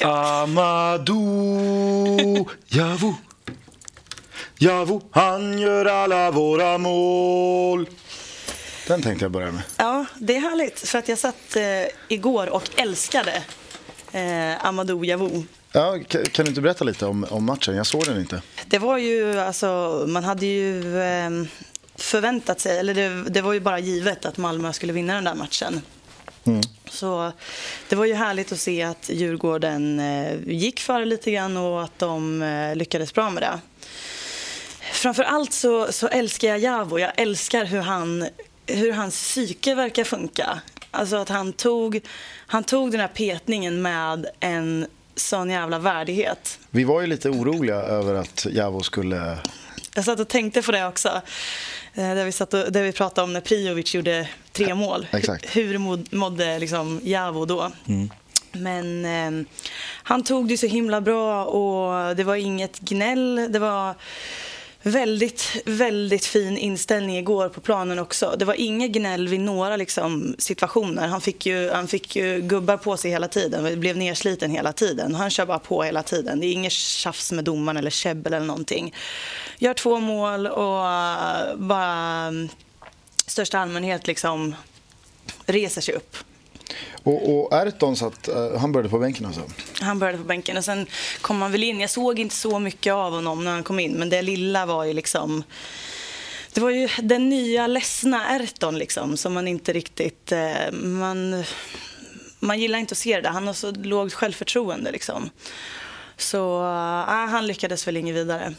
engelska. Amadou Javou Javou, han gör alla våra mål Den tänkte jag börja med. Ja, det är härligt. För att jag satt eh, igår och älskade eh, Amadou Javou. Ja, kan, kan, du inte berätta lite om, om, matchen? Jag såg den inte. Det var ju, alltså, man hade ju eh, förväntat sig, eller det, det, var ju bara givet att Malmö skulle vinna den där matchen. Mm. Så det var ju härligt att se att Djurgården eh, gick före lite grann och att de eh, lyckades bra med det. Framför allt så, så älskar jag Javo. Jag älskar hur, han, hur hans psyke verkar funka. Alltså att han tog, han tog den här petningen med en sån jävla värdighet. Vi var ju lite oroliga över att Javo skulle... Jag satt och tänkte på det också. Eh, där vi, satt och, där vi pratade om när Priovic gjorde tre mål. Exakt. Hur mådde liksom Javo då? Mm. Men eh, han tog det så himla bra och det var inget gnäll. Det var väldigt, väldigt fin inställning igår på planen också. Det var inget gnäll vid några liksom, situationer. Han fick, ju, han fick ju gubbar på sig hela tiden, blev nersliten hela tiden. Han kör bara på hela tiden. Det är inget tjafs med domaren eller käbbel eller någonting. Gör två mål och uh, bara mm, största allmänhet liksom reser sig upp. Och, och Erton satt, eh, han började på bänken alltså? Han började på bänken och sen kom han väl in. Jag såg inte så mycket av honom när han kom in, men det lilla var ju liksom det var ju den nya ledsna Erton liksom, som man inte riktigt... Eh, man, man gillar inte att se det där. Han har så lågt självförtroende. Liksom. Så äh, han lyckades väl inget vidare.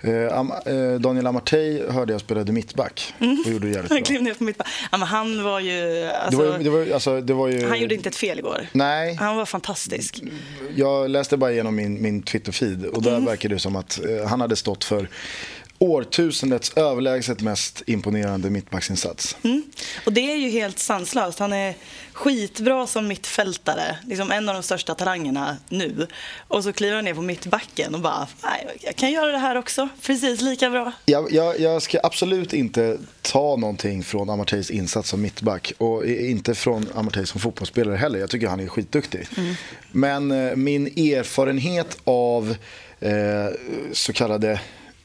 Eh, Am eh, Daniel Amartey hörde jag spelade mittback mm. och gjorde jävligt bra. Han klev ner på mittback. Ja, men han var ju... Alltså, det var, det var, alltså, det var ju... Han gjorde inte ett fel igår. Nej. Han var fantastisk. Jag läste bara igenom min, min Twitter-feed och där mm. verkar det som att eh, han hade stått för årtusendets överlägset mest imponerande mittbacksinsats. Mm. Och det är ju helt sanslöst. Han är skitbra som mittfältare, liksom en av de största talangerna nu. Och så kliver han ner på mittbacken och bara, nej, jag kan göra det här också, precis lika bra. Jag, jag, jag ska absolut inte ta någonting från Amarteys insats som mittback och inte från Amartey som fotbollsspelare heller. Jag tycker han är skitduktig. Mm. Men eh, min erfarenhet av eh, så kallade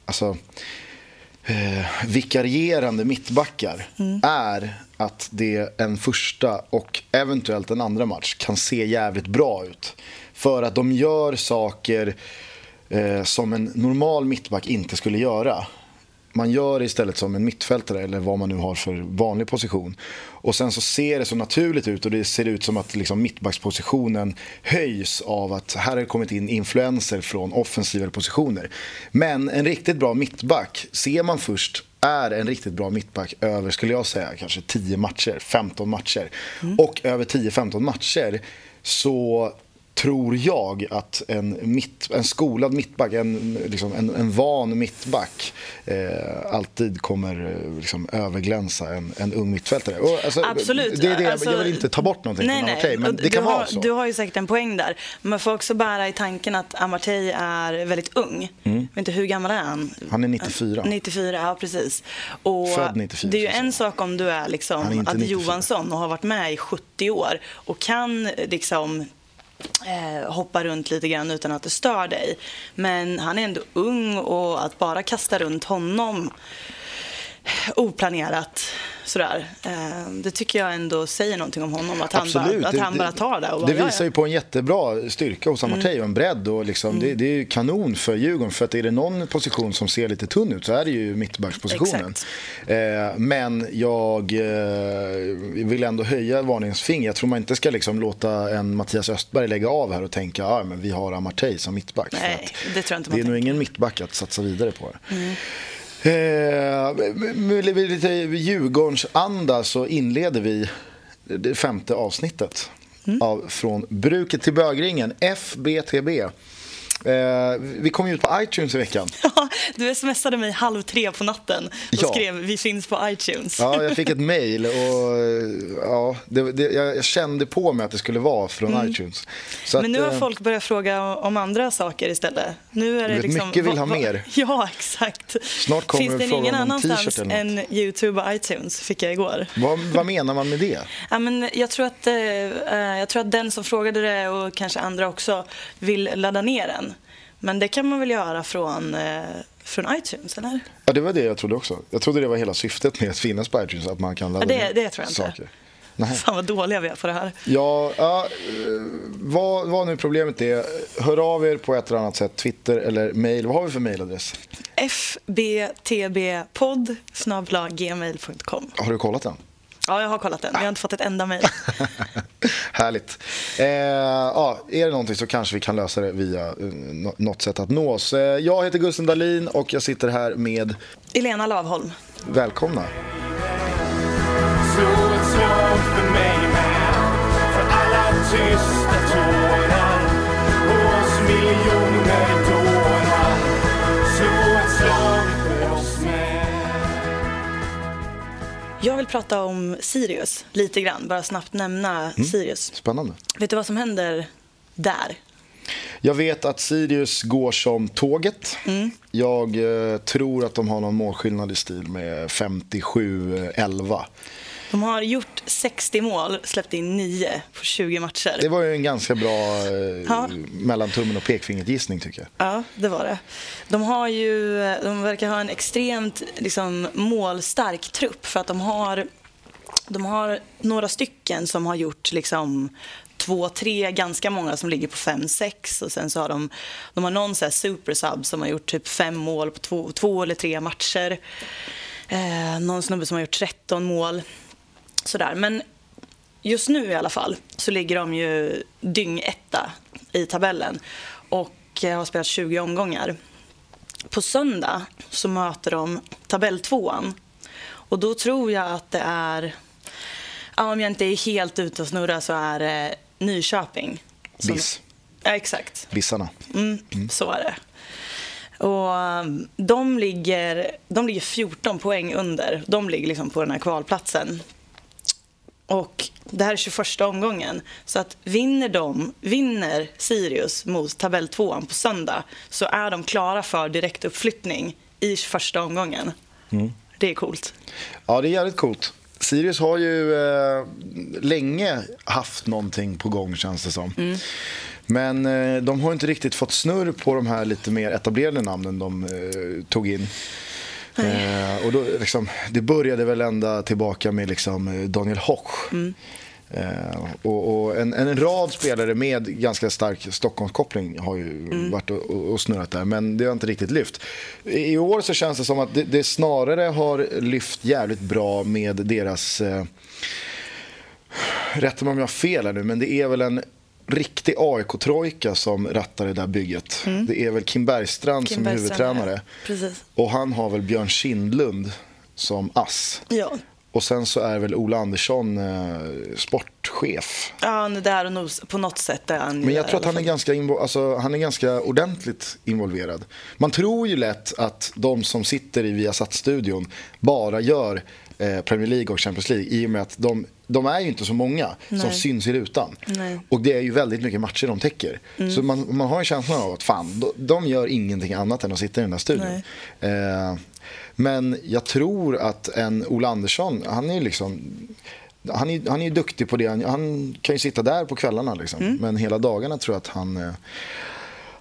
alltså, eh, vikarierande mittbackar mm. är att det en första och eventuellt en andra match kan se jävligt bra ut. För att de gör saker eh, som en normal mittback inte skulle göra man gör istället som en mittfältare eller vad man nu har för vanlig position. Och sen så ser det så naturligt ut och det ser ut som att liksom mittbackspositionen höjs av att här har det kommit in influenser från offensivare positioner. Men en riktigt bra mittback ser man först är en riktigt bra mittback över, skulle jag säga, kanske 10 matcher, 15 matcher. Mm. Och över 10-15 matcher så tror jag att en, mitt, en skolad mittback, en, liksom en, en van mittback eh, alltid kommer eh, liksom, överglänsa en, en ung mittfältare. Och, alltså, Absolut. Det är det, alltså, jag vill inte ta bort någonting nej, från Amartey, men det kan har, vara så. Du har ju säkert en poäng där. Man får också bära i tanken att Amartey är väldigt ung. Mm. Jag vet inte, hur gammal är han? Han är 94. 94, ja precis. Och Född 94. Det är ju en sak om du är liksom att Johansson och har varit med i 70 år och kan liksom eh, hoppa runt lite grann utan att det stör dig. Men han är ändå ung och att bara kasta runt honom oplanerat sådär. Eh, det tycker jag ändå säger någonting om honom. Att han, bara, att han bara tar det. Och det visar ju på en jättebra styrka hos Amartey och en bredd. Och liksom, mm. det, det, är kanon för Djurgården. För att är det någon position som ser lite tunn ut så är det ju mittbackspositionen. Eh, men jag eh, vill ändå höja varningens finger. Jag tror man inte ska liksom låta en Mattias Östberg lägga av här och tänka att ah, vi har Amartey som mittback. Nej, det tror jag inte man Det är nog ingen mittback att satsa vidare på. Mm. Eh, med lite Djurgårdens anda så inleder vi det femte avsnittet mm. av Från bruket till bögringen, FBTB. Eh, vi kom ju ut på iTunes i veckan. Ja, du smsade mig halv tre på natten och Ja. skrev vi finns på iTunes. Ja, jag fick ett mail och eh, ja, det, det, jag kände på mig att det skulle vara från iTunes. Så Mm. Men att, nu har eh, folk börjat fråga om andra saker istället. Nu är det liksom, mycket vill ha mer. Ja, exakt. Snart kommer Finns frågan ingen annanstans än YouTube och iTunes, fick jag igår. vad, vad menar man med det? Ja, men jag, tror att, eh, eh, jag tror att den som frågade det och kanske andra också vill ladda ner den. Men det kan man väl göra från, eh, från iTunes, eller? Ja, det var det jag trodde också. Jag trodde det var hela syftet med att finnas på iTunes, att man kan ladda Ja, det- det tror jag inte. saker. Nej. Fan vad dåliga vi är på det här. Ja, ja eh, vad, vad nu problemet är, hör av er på ett eller annat sätt, Twitter eller mail. Vad har vi för mailadress? fbtbpodd gmail.com. Har du kollat den? Ja, jag har kollat den. Jag har inte fått ett enda mejl. Härligt. Eh, ja, är det någonting så kanske vi kan lösa det via eh, nå- något sätt att nå oss. Eh, jag heter Gusten Dahlin och jag sitter här med, Elena Lavholm. välkomna. Slå ett slag för mig med För alla tysta Jag vill prata om Sirius lite grann. Bara snabbt nämna Sirius. Spännande. Vet du vad som händer där? Jag vet att Sirius går som tåget. Jag eh, tror att de har någon målskillnad i stil med 57-11. De har gjort 60 mål, släppt in 9 på 20 matcher. Det var ju en ganska bra eh, Ja. mellan tummen och pekfingret gissning tycker jag. Ja, det var det. De, har ju, de verkar ha en extremt liksom, målstark trupp för att de har, de har några stycken som har gjort liksom, två, tre, ganska många som ligger på fem, sex och sen så har de, de har någon så här supersub som har gjort typ fem mål på två, två eller tre matcher. Eh, någon snubbe som har gjort 13 mål. Sådär. Men just nu i alla fall så ligger de ju dyngetta i tabellen och eh, har spelat 20 omgångar. På söndag så möter de tabelltvåan och då tror jag att det är, om jag inte är helt ute och snurrar så är det Nyköping. som- Biss. Ja, exakt. Bissarna. Mm, Så är det. Och um, de ligger, de ligger 14 poäng under. De ligger liksom på den här kvalplatsen. Och det här är 21 omgången. Så att vinner de, vinner Sirius mot tabelltvåan på söndag så är de klara för direktuppflyttning i 21 omgången. Det är coolt. Ja, det är jävligt coolt. Sirius har ju eh, länge haft någonting på gång känns det som. Men eh, de har inte riktigt fått snurr på de här lite mer etablerade namnen de eh, tog in. Eh, och då, liksom, det började väl ända tillbaka med liksom, eh, Daniel Hoch. Eh, och, och en, en rad spelare med ganska stark Stockholmskoppling har ju varit och, och, och snurrat där, men det har inte riktigt lyft. I, i år så känns det som att det, det snarare har lyft jävligt bra med deras... Eh, rätta mig om jag har fel här nu, men det är väl en riktig AIK-trojka som rattar det där bygget. Det är väl Kim Bergstrand Kim som är huvudtränare. Precis. Och han har väl Björn Kindlund som ass. Ja. Och sen så är väl Ola Andersson eh, sportchef. Ja, han är där och nos, på något sätt är han Men jag tror att han är, ganska alltså, han är ganska ordentligt involverad. Man tror ju lätt att de som sitter i Viasat-studion bara gör eh, Premier League och Champions League i och med att de, de är ju inte så många som Nej. syns i rutan. Nej. Och det är ju väldigt mycket matcher de täcker. Så man, man har en känsla av att fan, de, de gör ingenting annat än att sitta i den där studion. Eh, men jag tror att en Ola Andersson, han är ju liksom han är, han är ju duktig på det. Han, han kan ju sitta där på kvällarna. Liksom. Men hela dagarna tror jag att han... Eh,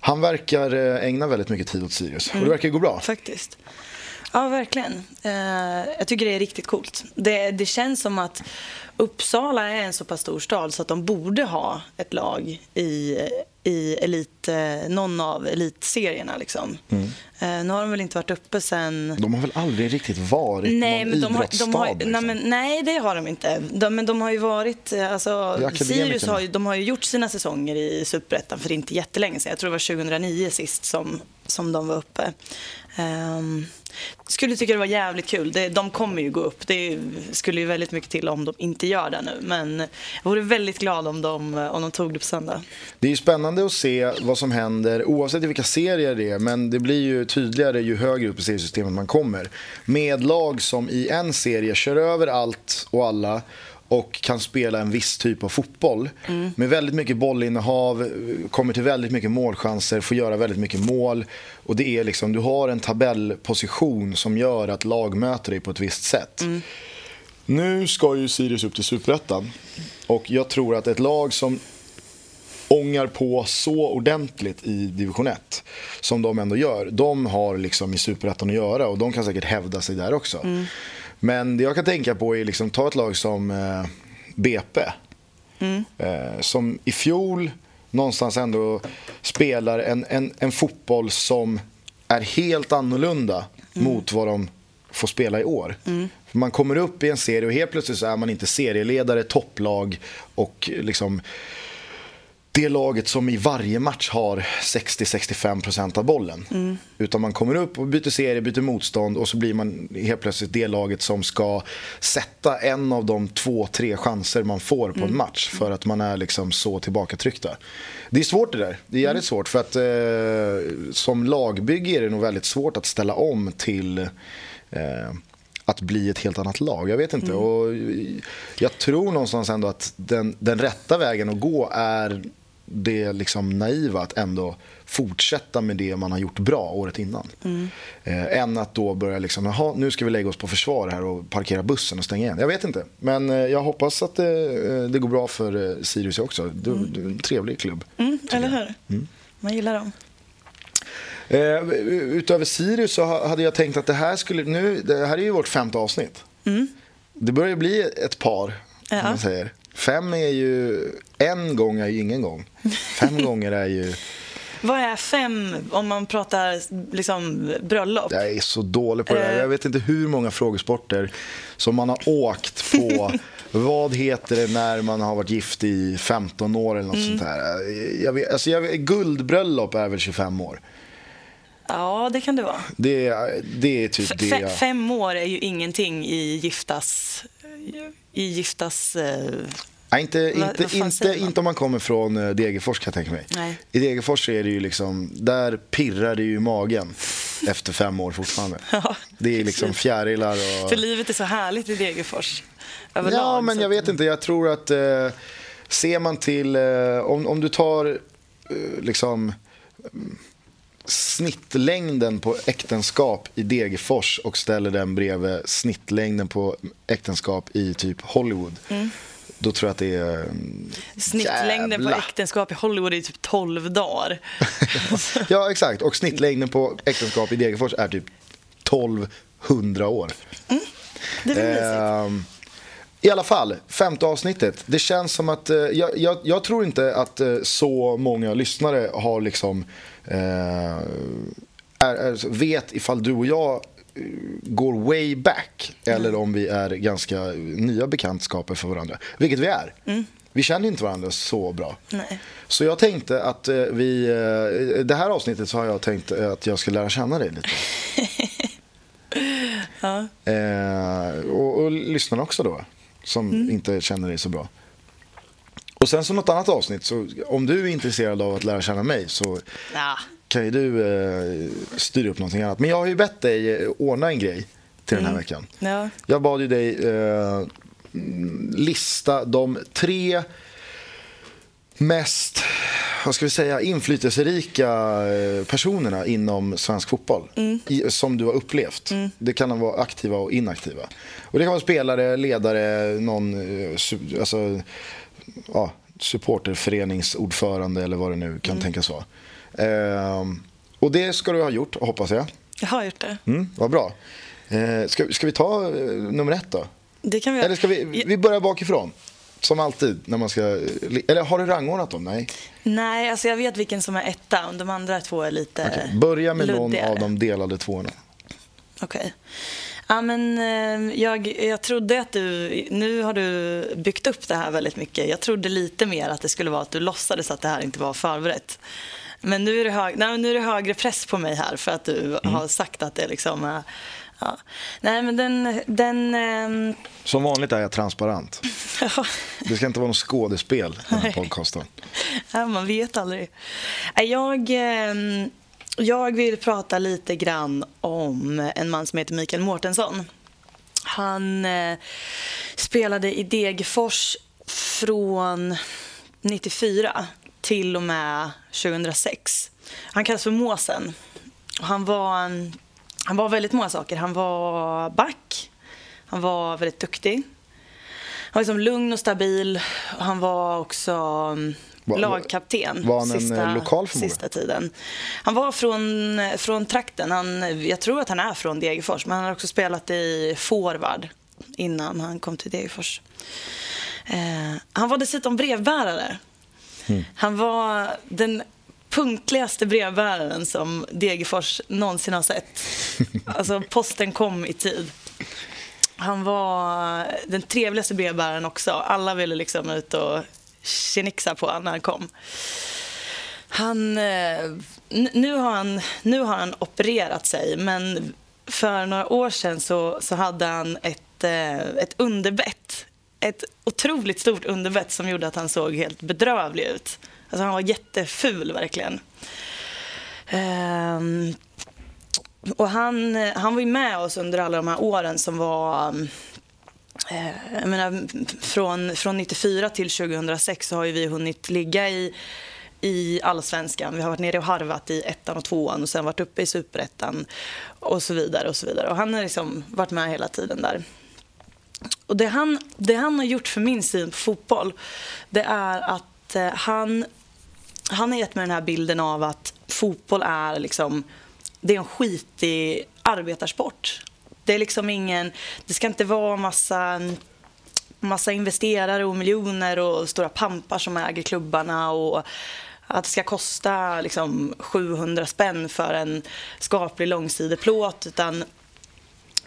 han verkar eh, ägna väldigt mycket tid åt Sirius. Och det verkar gå bra. Faktiskt. Ja, verkligen. Eh, jag tycker det är riktigt coolt. Det, det känns som att Uppsala är en så pass stor stad så att de borde ha ett lag i, i elit, eh, någon av elitserierna. Liksom. Eh, nu har de väl inte varit uppe sen... De har väl aldrig riktigt varit Nej, någon men de har, idrottsstad. de har, liksom. nej, men, nej, det har de inte. De, men de har ju varit... Alltså. Sirius har ju, de har ju gjort sina säsonger i Superettan för inte jättelänge sedan. Jag tror det var 2009 sist som, som de var uppe. Um, skulle tycka det var jävligt kul. Det, de kommer ju gå upp. Det skulle ju väldigt mycket till om de inte gör det nu. Men jag vore väldigt glad om de, om de tog det på söndag. Det är ju spännande att se vad som händer oavsett i vilka serier det är. Men det blir ju tydligare ju högre upp i seriesystemet man kommer. Med lag som i en serie kör över allt och alla och kan spela en viss typ av fotboll. Mm. Med väldigt mycket bollinnehav, kommer till väldigt mycket målchanser, får göra väldigt mycket mål. Och det är liksom, du har en tabellposition som gör att lag möter dig på ett visst sätt. Mm. Nu ska ju Sirius upp till Superettan. Och jag tror att ett lag som ångar på så ordentligt i division 1 som de ändå gör. De har liksom i Superettan att göra och de kan säkert hävda sig där också. Mm. Men det jag kan tänka på är liksom, ta ett lag som eh, BP. Mm. Eh, som i fjol någonstans ändå spelar en, en, en fotboll som är helt annorlunda mm. mot vad de får spela i år. Mm. Man kommer upp i en serie och helt plötsligt så är man inte serieledare, topplag och liksom det laget som i varje match har 60-65% av bollen. Mm. Utan man kommer upp och byter serie, byter motstånd och så blir man helt plötsligt det laget som ska sätta en av de två, tre chanser man får på mm. en match för att man är liksom så tillbakatryckta. Det är svårt det där. Det är jävligt svårt för att eh, som lagbygge är det nog väldigt svårt att ställa om till eh, att bli ett helt annat lag. Jag vet inte. Mm. Och jag tror någonstans ändå att den, den rätta vägen att gå är det liksom naiva att ändå fortsätta med det man har gjort bra året innan. Mm. Eh, än att då börja liksom, jaha, nu ska vi lägga oss på försvar här och parkera bussen och stänga igen. Jag vet inte. Men eh, jag hoppas att det, eh, det går bra för eh, Sirius också. Det, mm. är en trevlig klubb. Mm, eller hur? Mm. Man gillar dem. Eh, utöver Sirius så hade jag tänkt att det här skulle, nu, det här är ju vårt femte avsnitt. Mm. Det börjar bli ett par, ja. man säger. Fem är ju, en gång är ju ingen gång. Fem gånger är ju... Vad är fem om man pratar liksom bröllop? Jag är så dålig på det här. Jag vet inte hur många frågesporter som man har åkt på. Vad heter det när man har varit gift i 15 år eller något mm. sånt här? Jag vet, alltså jag vet, guldbröllop är väl 25 år? Ja, det kan det vara. Det, det är typ F det. Fem år är ju ingenting i giftas i giftas... Eh, Nej, inte, inte, vad inte, inte om man kommer från eh, Degerfors kan jag tänka mig. Nej. I Degerfors är det ju liksom, där pirrar det ju i magen efter fem år fortfarande. Ja, det är liksom fjärilar och... För livet är så härligt i Degerfors. Överlag, ja, men jag vet inte. Jag tror att eh, ser man till, eh, om, om du tar eh, liksom snittlängden på äktenskap i Degerfors och ställer den bredvid snittlängden på äktenskap i typ Hollywood. Mm. Då tror jag att det är... Mm, snittlängden jävla. på äktenskap i Hollywood är typ 12 dagar. ja, exakt. Och snittlängden på äktenskap i Degerfors är typ 1200 år. Mm. Det är eh, i alla fall, femte avsnittet. Det känns som att, eh, jag, jag, tror inte att eh, så många lyssnare har liksom, är, är, vet ifall du och jag eh, går way back eller mm. om vi är ganska nya bekantskaper för varandra. Vilket vi är. Mm. Vi känner inte varandra så bra. Nej. Så jag tänkte att vi, det här avsnittet så har jag tänkt att jag ska lära känna dig lite. ja. eh, och, och lyssnarna också då som mm. inte känner dig så bra. Och sen så något annat avsnitt, så om du är intresserad av att lära känna mig så ja. kan ju du eh, styra upp någonting annat. Men jag har ju bett dig eh, ordna en grej till mm. den här mm. veckan. Ja. Jag bad ju dig eh, lista de tre mest vad ska vi säga, inflytelserika eh, personerna inom svensk fotboll mm. i, som du har upplevt. Mm. Det kan vara aktiva och inaktiva. Och Det kan vara spelare, ledare, någon eh, alltså, ja, supporterföreningsordförande eller vad det nu kan mm. tänkas vara. Eh, och det ska du ha gjort, hoppas jag. Jag har gjort det. Mm, vad bra. Eh, ska, ska vi ta eh, nummer ett då? Det kan vi Eller ska vi, vi börjar bakifrån? Som alltid när man ska... Eller har du rangordnat dem? Nej. Nej, alltså jag vet vilken som är etta. De andra två är lite okay. Börja med luddigare. någon av de delade tvåorna. Okej. Okay. Ja, men, eh, jag, jag trodde att du... Nu har du byggt upp det här väldigt mycket. Jag trodde lite mer att det skulle vara att du låtsades att det här inte var förberett. Men nu är, det hög, nej, nu är det högre press på mig här för att du Mm. har sagt att det liksom. Ja. Nej, men den... den ehm, Som vanligt är jag transparent. Det ska inte vara något skådespel, den här podcasten. ja, man vet aldrig. Jag, ehm, jag vill prata lite grann om en man som heter Mikael Mårtensson. Han eh, spelade i Degerfors från 94 till och med 2006. Han kallas för Måsen. Han var, en- han var väldigt många saker. Han var back. Han var väldigt duktig. Han var liksom lugn och stabil. Han var också mm, mm, Var- lagkapten var han en, eh, lokal förmåga? sista tiden. Han var från, från trakten. Han, jag tror att han är från Degerfors, men han har också spelat i forward innan han kom till Degerfors. Eh, han var dessutom brevbärare. Han var den punktligaste brevbäraren som Degerfors någonsin har sett. Alltså, posten kom i tid. Han var den trevligaste brevbäraren också. Alla ville liksom ut och tjenixa på honom när han kom. Han, eh, nu, har han, nu har han opererat sig, men för några år sedan så, så hade han ett, eh, ett underbett. Ett otroligt stort underbett som gjorde att han såg helt bedrövlig ut. Alltså han var jätteful verkligen. Ehm, och han, han var ju med oss under alla de här åren som var... Eh, jag menar, från, från 94 till 2006 så har ju vi hunnit ligga i, i allsvenskan. Vi har varit nere och harvat i ettan och tvåan och sen varit uppe i superettan och så vidare. Och så vidare. Och han har liksom varit med hela tiden där. Och det han, det han har gjort för min syn på fotboll det är att eh, han, han har gett mig den här bilden av att fotboll är liksom det är en skitig arbetarsport. Det är liksom ingen, det ska inte vara massa, massa investerare och miljoner och stora pampar som äger klubbarna och att det ska kosta liksom 700 spänn för en skaplig långsideplåt utan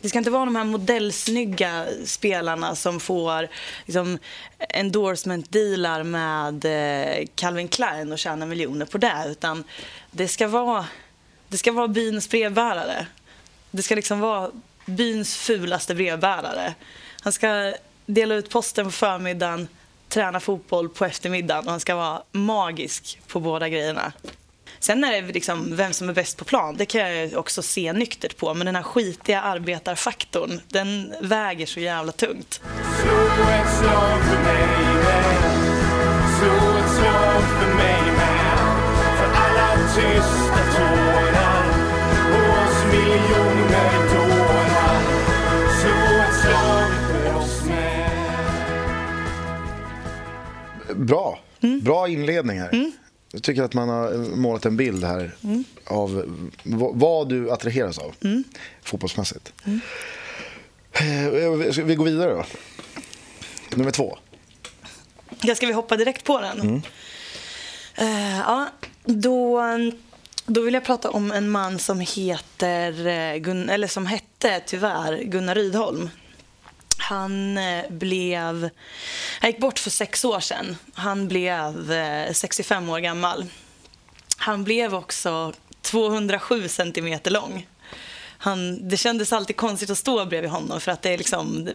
det ska inte vara de här modellsnygga spelarna som får liksom, endorsement-dealar med eh, Calvin Klein och tjänar miljoner på det. Utan det ska vara, det ska vara byns brevbärare. Det ska liksom vara byns fulaste brevbärare. Han ska dela ut posten på förmiddagen, träna fotboll på eftermiddagen och han ska vara magisk på båda grejerna. Sen är det liksom vem som är bäst på plan, det kan jag också se nyktert på. Men den här skitiga arbetarfaktorn, den väger så jävla tungt. Slå ett slag för mig med Slå ett slag för mig med För alla tysta tår Bra. Mm. Bra inledning här. Jag tycker att man har målat en bild här Mm. av vad du attraheras av fotbollsmässigt. Mm. Ska vi gå vidare då? Nummer två. Ja, ska vi hoppa direkt på den? Eh, ja, då, då vill jag prata om en man som heter, eh, eller som hette tyvärr Gunnar Rydholm. Han eh, blev... Han gick bort för sex år sedan. Han blev eh, 65 år gammal. Han blev också 207 centimeter lång. Han, det kändes alltid konstigt att stå bredvid honom för att det är liksom,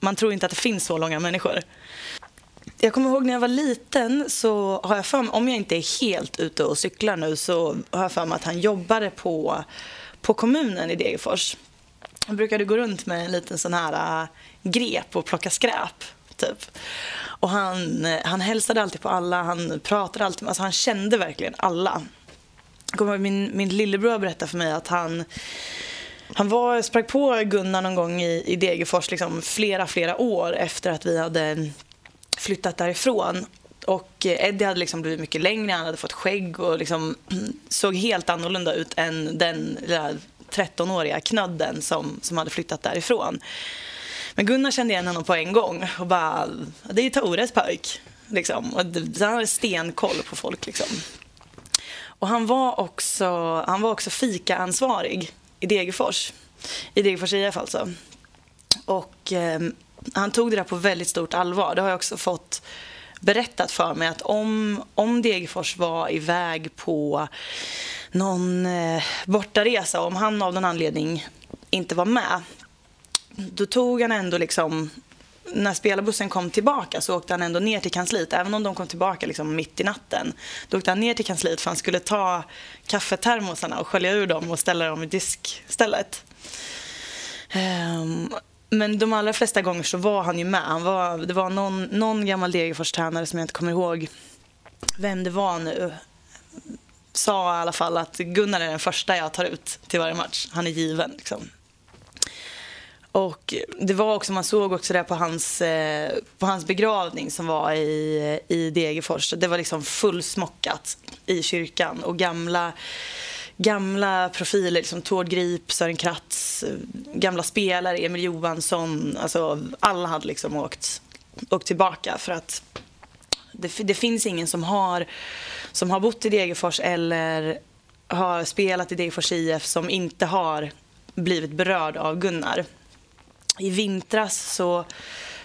man tror inte att det finns så långa människor. Jag kommer ihåg när jag var liten så har jag för mig, om jag inte är helt ute och cyklar nu så har jag för mig att han jobbade på, på kommunen i Degerfors. Han brukade gå runt med en liten sån här äh, grep och plocka skräp. Typ. Och han, han hälsade alltid på alla, han pratade alltid alltså han kände verkligen alla. Min, min lillebror berättade för mig att han han var, sprang på Gunnar någon gång i, i Degerfors liksom flera, flera år efter att vi hade flyttat därifrån. Och eh, Eddie hade liksom blivit mycket längre, han hade fått skägg och liksom såg helt annorlunda ut än den lilla 13-åriga knödden som, som hade flyttat därifrån. Men Gunnar kände igen honom på en gång och bara, det är Tores pojk. Liksom. Och han hade stenkoll på folk. Liksom. Och han var också, han var också fikaansvarig i Degerfors. I Degerfors IF alltså. Och eh, han tog det där på väldigt stort allvar. Det har jag också fått berättat för mig att om, om Degerfors var iväg på någon eh, bortaresa, om han av någon anledning inte var med, då tog han ändå liksom när spelarbussen kom tillbaka så åkte han ändå ner till kansliet. Även om de kom tillbaka liksom mitt i natten. Då åkte han ner till kansliet för han skulle ta kaffetermosarna och skölja ur dem och ställa dem i diskstället. Um, men de allra flesta gånger så var han ju med. Han var, det var någon, någon gammal Degerfors-tränare som jag inte kommer ihåg vem det var nu. Sa i alla fall att Gunnar är den första jag tar ut till varje match. Han är given. Liksom. Och det var också, man såg också det på hans, eh, på hans begravning som var i, i Degerfors. Det var liksom fullsmockat i kyrkan och gamla, gamla profiler, liksom Tord Grip, Sören Kratz, eh, gamla spelare, Emil Johansson. Alltså alla hade liksom åkt, åkt tillbaka för att det, det finns ingen som har, som har bott i Degerfors eller har spelat i Degerfors IF som inte har blivit berörd av Gunnar i vintras så,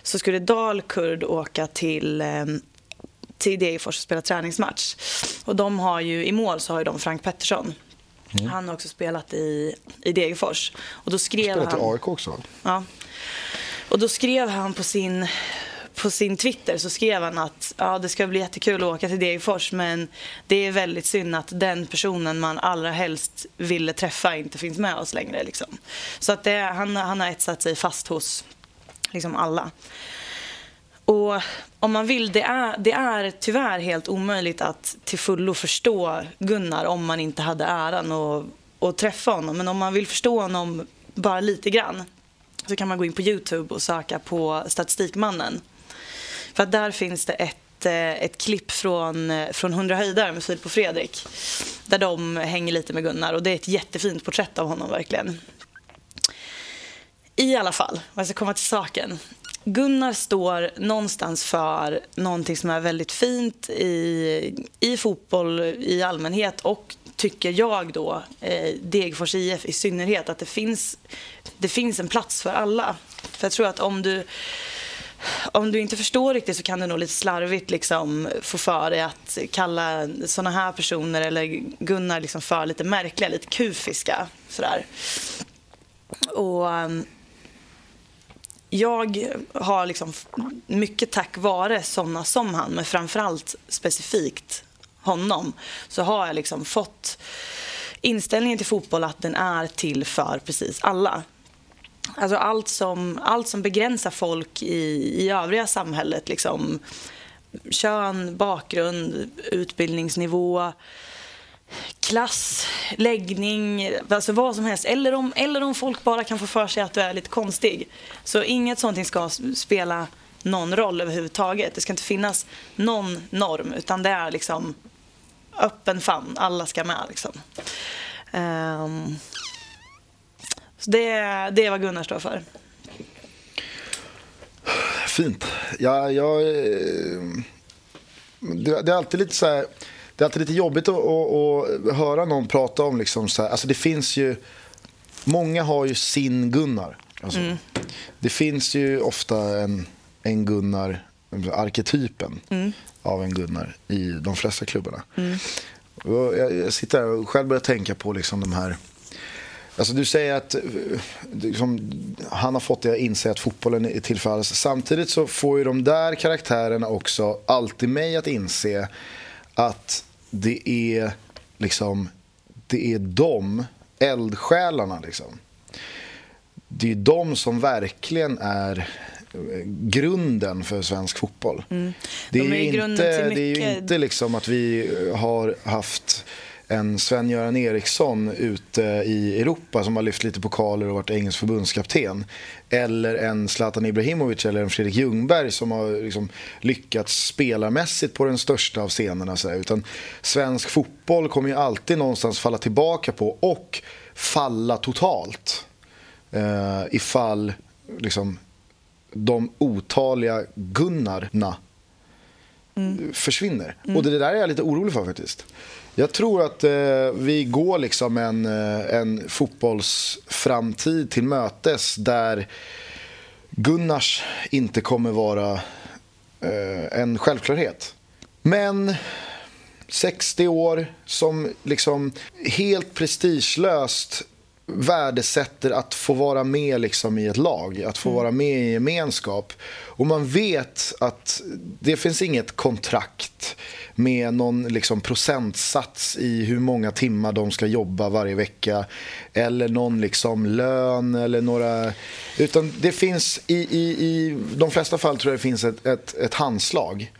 så skulle Dalkurd åka till, eh, till Degerfors och spela träningsmatch. Och de har ju, i mål så har ju de Frank Pettersson. Mm. Han har också spelat i, i Degerfors. Och då skrev spelat han, i AIK också? Ja. Och då skrev han på sin på sin Twitter så skrev han att ja, det ska bli jättekul att åka till Degerfors men det är väldigt synd att den personen man allra helst ville träffa inte finns med oss längre. Liksom. Så att det, han, han har etsat sig fast hos liksom alla. Och om man vill, det är, det är tyvärr helt omöjligt att till fullo förstå Gunnar om man inte hade äran att, att träffa honom. Men om man vill förstå honom bara lite grann så kan man gå in på Youtube och söka på Statistikmannen. För att där finns det ett, eh, ett klipp från, eh, från 100 höjdare med Filip och Fredrik. Där de hänger lite med Gunnar och det är ett jättefint porträtt av honom verkligen. I alla fall, om jag ska komma till saken. Gunnar står någonstans för någonting som är väldigt fint i, i fotboll i allmänhet och tycker jag då, eh, Degerfors IF i synnerhet, att det finns, det finns en plats för alla. För jag tror att om du om du inte förstår riktigt så kan du nog lite slarvigt liksom få för dig att kalla såna här personer eller Gunnar liksom för lite märkliga, lite kufiska. Sådär. Och ehm, jag har liksom mycket tack vare såna som han, men framförallt specifikt honom, så har jag liksom fått inställningen till fotboll att den är till för precis alla. Alltså allt som, allt som begränsar folk i, i övriga samhället. Liksom, kön, bakgrund, utbildningsnivå, klass, läggning, alltså vad som helst. Eller om, eller om folk bara kan få för sig att du är lite konstig. Så inget sånt ska spela någon roll överhuvudtaget. Det ska inte finnas någon norm, utan det är liksom öppen famn. Alla ska med. Liksom. Um, så det, det är vad Gunnar står för. Fint. Ja, jag, eh, det, det är alltid lite så här, det är alltid lite jobbigt att, att, att höra någon prata om liksom så här, alltså det finns ju, många har ju sin Gunnar. Alltså, mm. Det finns ju ofta en, en Gunnar, arketypen mm. av en Gunnar i de flesta klubbarna. Mm. Jag, jag sitter här och själv börjar tänka på liksom de här Alltså du säger att liksom, han har fått dig att inse att fotbollen är till för alla. Samtidigt så får ju de där karaktärerna också alltid mig att inse att det är liksom, det är de, eldsjälarna liksom. Det är de som verkligen är grunden för svensk fotboll. Mm. De det, är är inte, det är ju inte liksom att vi har haft en Sven-Göran Eriksson ute i Europa som har lyft lite pokaler och varit engelsk förbundskapten. Eller en Zlatan Ibrahimovic eller en Fredrik Ljungberg som har liksom lyckats spelarmässigt på den största av scenerna. Så Utan svensk fotboll kommer ju alltid någonstans falla tillbaka på och falla totalt. Uh, ifall liksom, de otaliga Gunnarna mm. försvinner. Mm. Och det där är jag lite orolig för faktiskt. Jag tror att eh, vi går liksom en, eh, en fotbollsframtid till mötes där Gunnars inte kommer vara eh, en självklarhet. Men 60 år som liksom helt prestigelöst värdesätter att få vara med liksom i ett lag, att få vara med i gemenskap. Och man vet att det finns inget kontrakt med någon liksom procentsats i hur många timmar de ska jobba varje vecka eller någon liksom lön eller några... Utan det finns i, i, i de flesta fall tror jag det finns ett, ett, ett handslag.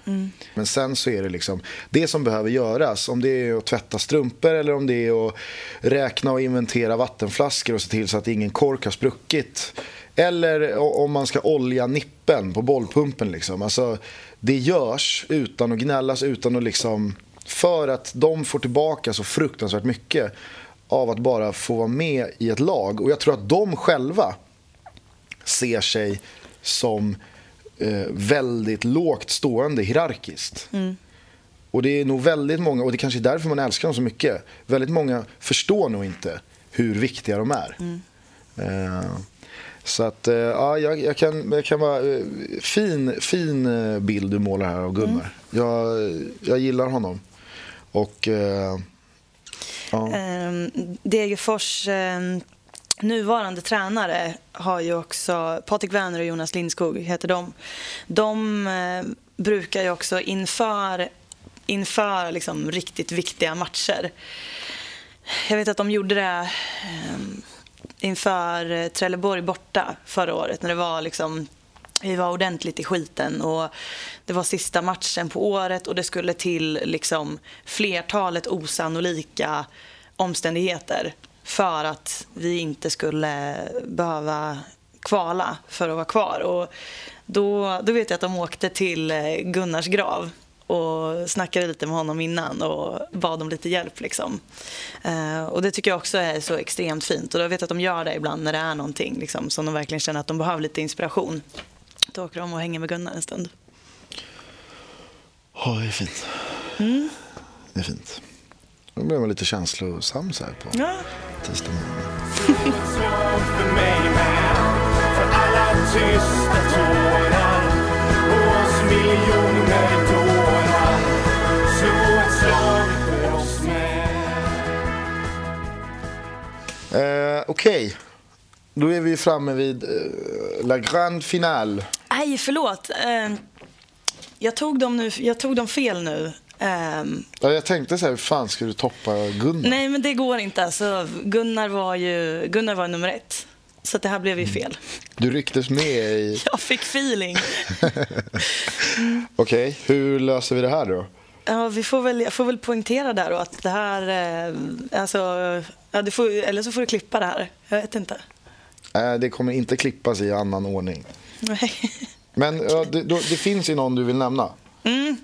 Men sen så är det liksom det som behöver göras. Om det är att tvätta strumpor eller om det är att räkna och inventera vattenflaskor och se till så att ingen kork har spruckit. Eller om man ska olja nippen på bollpumpen. Liksom. Alltså, det görs utan att gnällas, utan att liksom... För att de får tillbaka så fruktansvärt mycket av att bara få vara med i ett lag. Och jag tror att de själva ser sig som eh, väldigt lågt stående hierarkiskt. Och det är nog väldigt många, och det kanske är därför man älskar dem så mycket. Väldigt många förstår nog inte hur viktiga de är. Eh, så att, eh, ja, jag, jag, kan, jag kan vara... eh, Fin, fin eh, bild du målar här av Gunnar. Jag, jag gillar honom. Och... Eh, ja. Ehm, Degerfors ehm, nuvarande tränare har ju också, Patrik Werner och Jonas Lindskog heter de. De brukar ju också inför, inför liksom riktigt viktiga matcher. Jag vet att de gjorde det ehm, inför eh, Trelleborg borta förra året när det var liksom vi var ordentligt i skiten och det var sista matchen på året och det skulle till liksom flertalet osannolika omständigheter för att vi inte skulle behöva kvala för att vara kvar. Och då, då vet jag att de åkte till eh, Gunnars grav och snackade lite med honom innan och bad om lite hjälp. Liksom. Eh, och Det tycker jag också är så extremt fint. Och Jag vet att de gör det ibland när det är någonting liksom, som de verkligen känner att de behöver lite inspiration. Då åker de och hänger med Gunnar en stund. Ja, det är fint. Det är fint. Nu blev man lite känslosam så här på Ja, tisdag Eh, Okej, då är vi framme vid eh, La Grande Finale. Nej, förlåt. Eh, jag, tog dem nu, jag tog dem fel nu. Ehm, Ja, jag tänkte så här, hur fan ska du toppa Gunnar? nej, men det går inte. Alltså, Gunnar, var ju, Gunnar var nummer ett. Så det här blev ju fel. Du rycktes med i... Jag fick feeling. Okej, hur löser vi det här då? Ja, vi får väl, jag får väl poängtera där då att det här... Eh, alltså, ja, du får, eller så får du klippa det här. Jag vet inte. Eh, det kommer inte klippas i annan ordning. Nej. Men ja, det, då, det finns ju någon du vill nämna. Mm.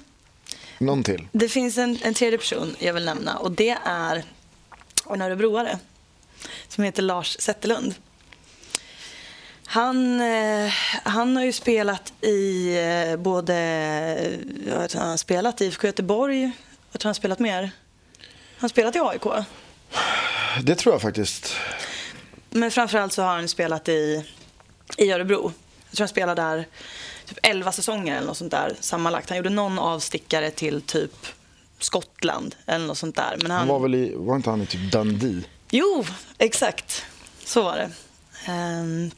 Någon till. Det finns en, en tredje person jag vill nämna och det är en örebroare som heter Lars Zetterlund. Han, eh, han har ju spelat i eh, både... Jag vet, han har spelat i IFK Göteborg. Jag tror han har spelat mer. Han har spelat i AIK. Det tror jag faktiskt. Men framförallt så har han spelat i, i Örebro. Jag tror han spelade där typ 11 säsonger eller något sånt där sammanlagt. Han gjorde någon avstickare till typ Skottland eller något sånt där. Men han, Han var väl i, var inte han i typ Dundee? Jo, exakt. Så var det. Ehm,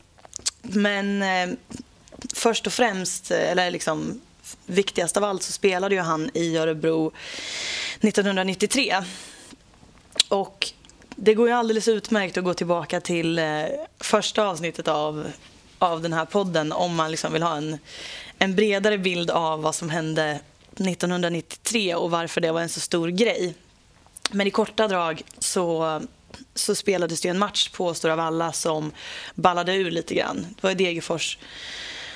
men eh, först och främst, eller liksom viktigast av allt, så spelade ju han i Örebro 1993. Och det går ju alldeles utmärkt att gå tillbaka till eh, första avsnittet av, av den här podden om man liksom vill ha en, en bredare bild av vad som hände 1993 och varför det var en så stor grej. Men i korta drag så, så spelades det en match på Stora Valla som ballade ur lite grann. Det var Degerfors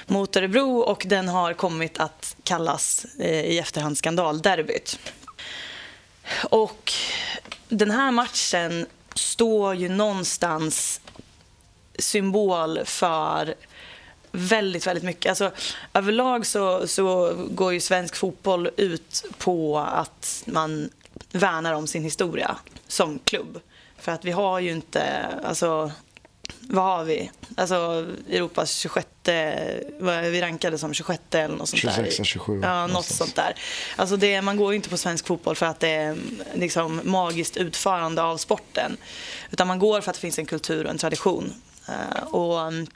mot Örebro och den har kommit att kallas eh, i efterhand skandalderbyt. Och den här matchen står ju någonstans symbol för väldigt, väldigt mycket. Alltså, överlag så, så går ju svensk fotboll ut på att man värnar om sin historia som klubb. För att vi har ju inte, alltså, vad har vi? Alltså Europas 26, vad är vi rankade som 26 eller något sånt 26, där. 27. Ja, något någonstans. sånt där. Alltså det, man går ju inte på svensk fotboll för att det är liksom magiskt utförande av sporten. Utan man går för att det finns en kultur och en tradition. Eh, och mm,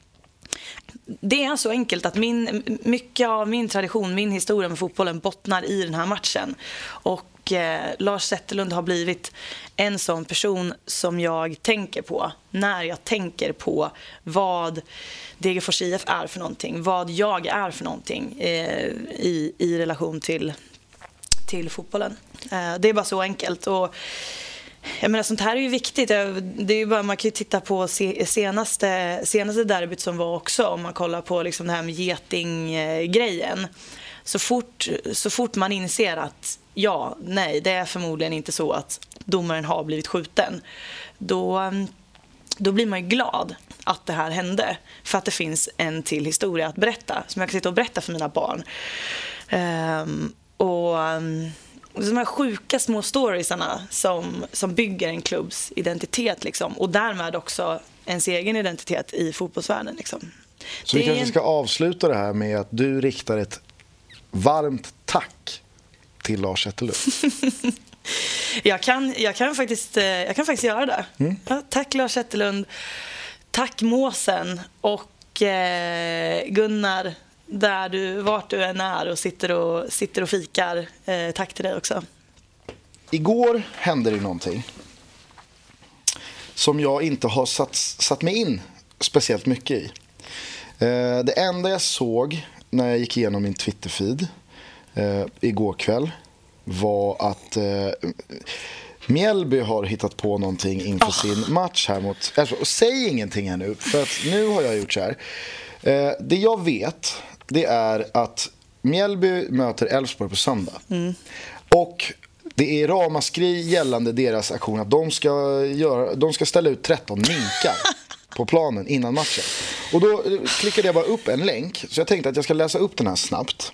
det är så enkelt att min, mycket av min tradition, min historia med fotbollen bottnar i den här matchen. Och eh, Lars Zetterlund har blivit en sån person som jag tänker på när jag tänker på vad Degerfors IF är för någonting, vad jag är för någonting eh, i, i relation till, till fotbollen. Eh, det är bara så enkelt. Och, jag menar, sånt här är ju viktigt. Det är ju bara, man kan ju titta på senaste, senaste derbyt som var också, om man kollar på liksom det här med getinggrejen. Eh, så fort, så fort man inser att ja, nej, det är förmodligen inte så att domaren har blivit skjuten, då, mm, då blir man ju glad att det här hände. För att det finns en till historia att berätta, som jag kan sitta och berätta för mina barn. Ehm, och um, de här sjuka små storiesarna som, som bygger en klubbs identitet liksom, och därmed också ens egen identitet i fotbollsvärlden. Liksom. Så vi Det är kanske en- ska avsluta det här med att du riktar ett varmt tack till Lars Zetterlund. Jag kan, jag kan, faktiskt, eh, jag kan faktiskt göra det. Ja, tack Lars Zetterlund. Tack Måsen och eh, Gunnar, där du, vart du än är och sitter och, sitter och fikar. Eh, tack till dig också. Igår hände det någonting som jag inte har satt, satt mig in speciellt mycket i. Eh, det enda jag såg när jag gick igenom min Twitter-feed eh, igår kväll var att eh, Mjällby har hittat på någonting inför sin match här mot... Alltså, säg ingenting här nu, för att nu har jag gjort så här. Eh, det jag vet, det är att Mjällby möter Elfsborg på söndag. Och det är ramaskri gällande deras aktion att de ska, göra, de ska ställa ut 13 minkar på planen innan matchen. Och då klickade jag bara upp en länk, så jag tänkte att jag ska läsa upp den här snabbt.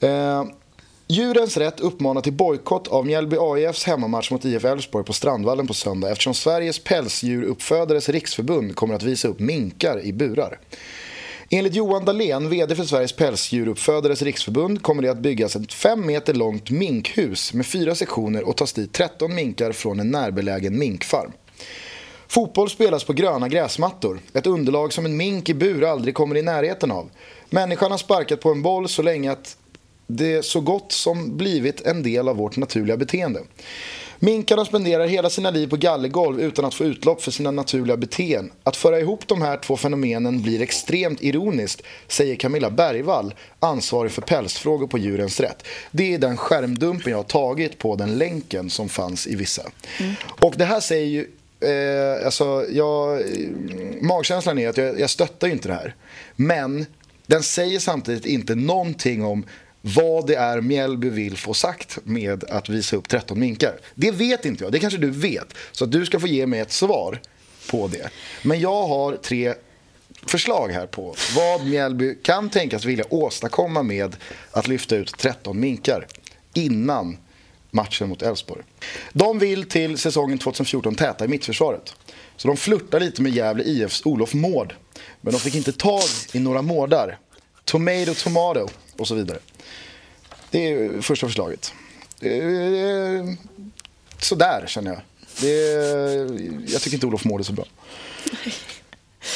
Eh, Djurens Rätt uppmanar till bojkott av Mjällby AIFs hemmamatch mot IF Elfsborg på Strandvallen på söndag eftersom Sveriges pälsdjuruppfödares riksförbund kommer att visa upp minkar i burar. Enligt Johan Dahlén, VD för Sveriges pälsdjuruppfödares riksförbund, kommer det att byggas ett fem meter långt minkhus med fyra sektioner och tas dit 13 minkar från en närbelägen minkfarm. Fotboll spelas på gröna gräsmattor, ett underlag som en mink i bur aldrig kommer i närheten av. Människan har sparkat på en boll så länge att det så gott som blivit en del av vårt naturliga beteende. Minkarna spenderar hela sina liv på gallergolv utan att få utlopp för sina naturliga beteenden. Att föra ihop de här två fenomenen blir extremt ironiskt, säger Camilla Bergvall, ansvarig för pälsfrågor på Djurens Rätt. Det är den skärmdumpen jag har tagit på den länken som fanns i vissa. Och det här säger ju Eh, alltså, jag, magkänslan är att jag, jag stöttar ju inte det här. Men den säger samtidigt inte någonting om vad det är Mjällby vill få sagt med att visa upp 13 minkar. Det vet inte jag, det kanske du vet. Så att du ska få ge mig ett svar på det. Men jag har tre förslag här på vad Mjällby kan tänkas vilja åstadkomma med att lyfta ut 13 minkar innan matchen mot Elfsborg. De vill till säsongen 2014 täta i mittförsvaret. Så de flörtar lite med Gävle IFs Olof Mård. Men de fick inte tag i några mårdar. Tomato, tomato och så vidare. Det är första förslaget. Sådär känner jag. Det jag tycker inte Olof är så bra.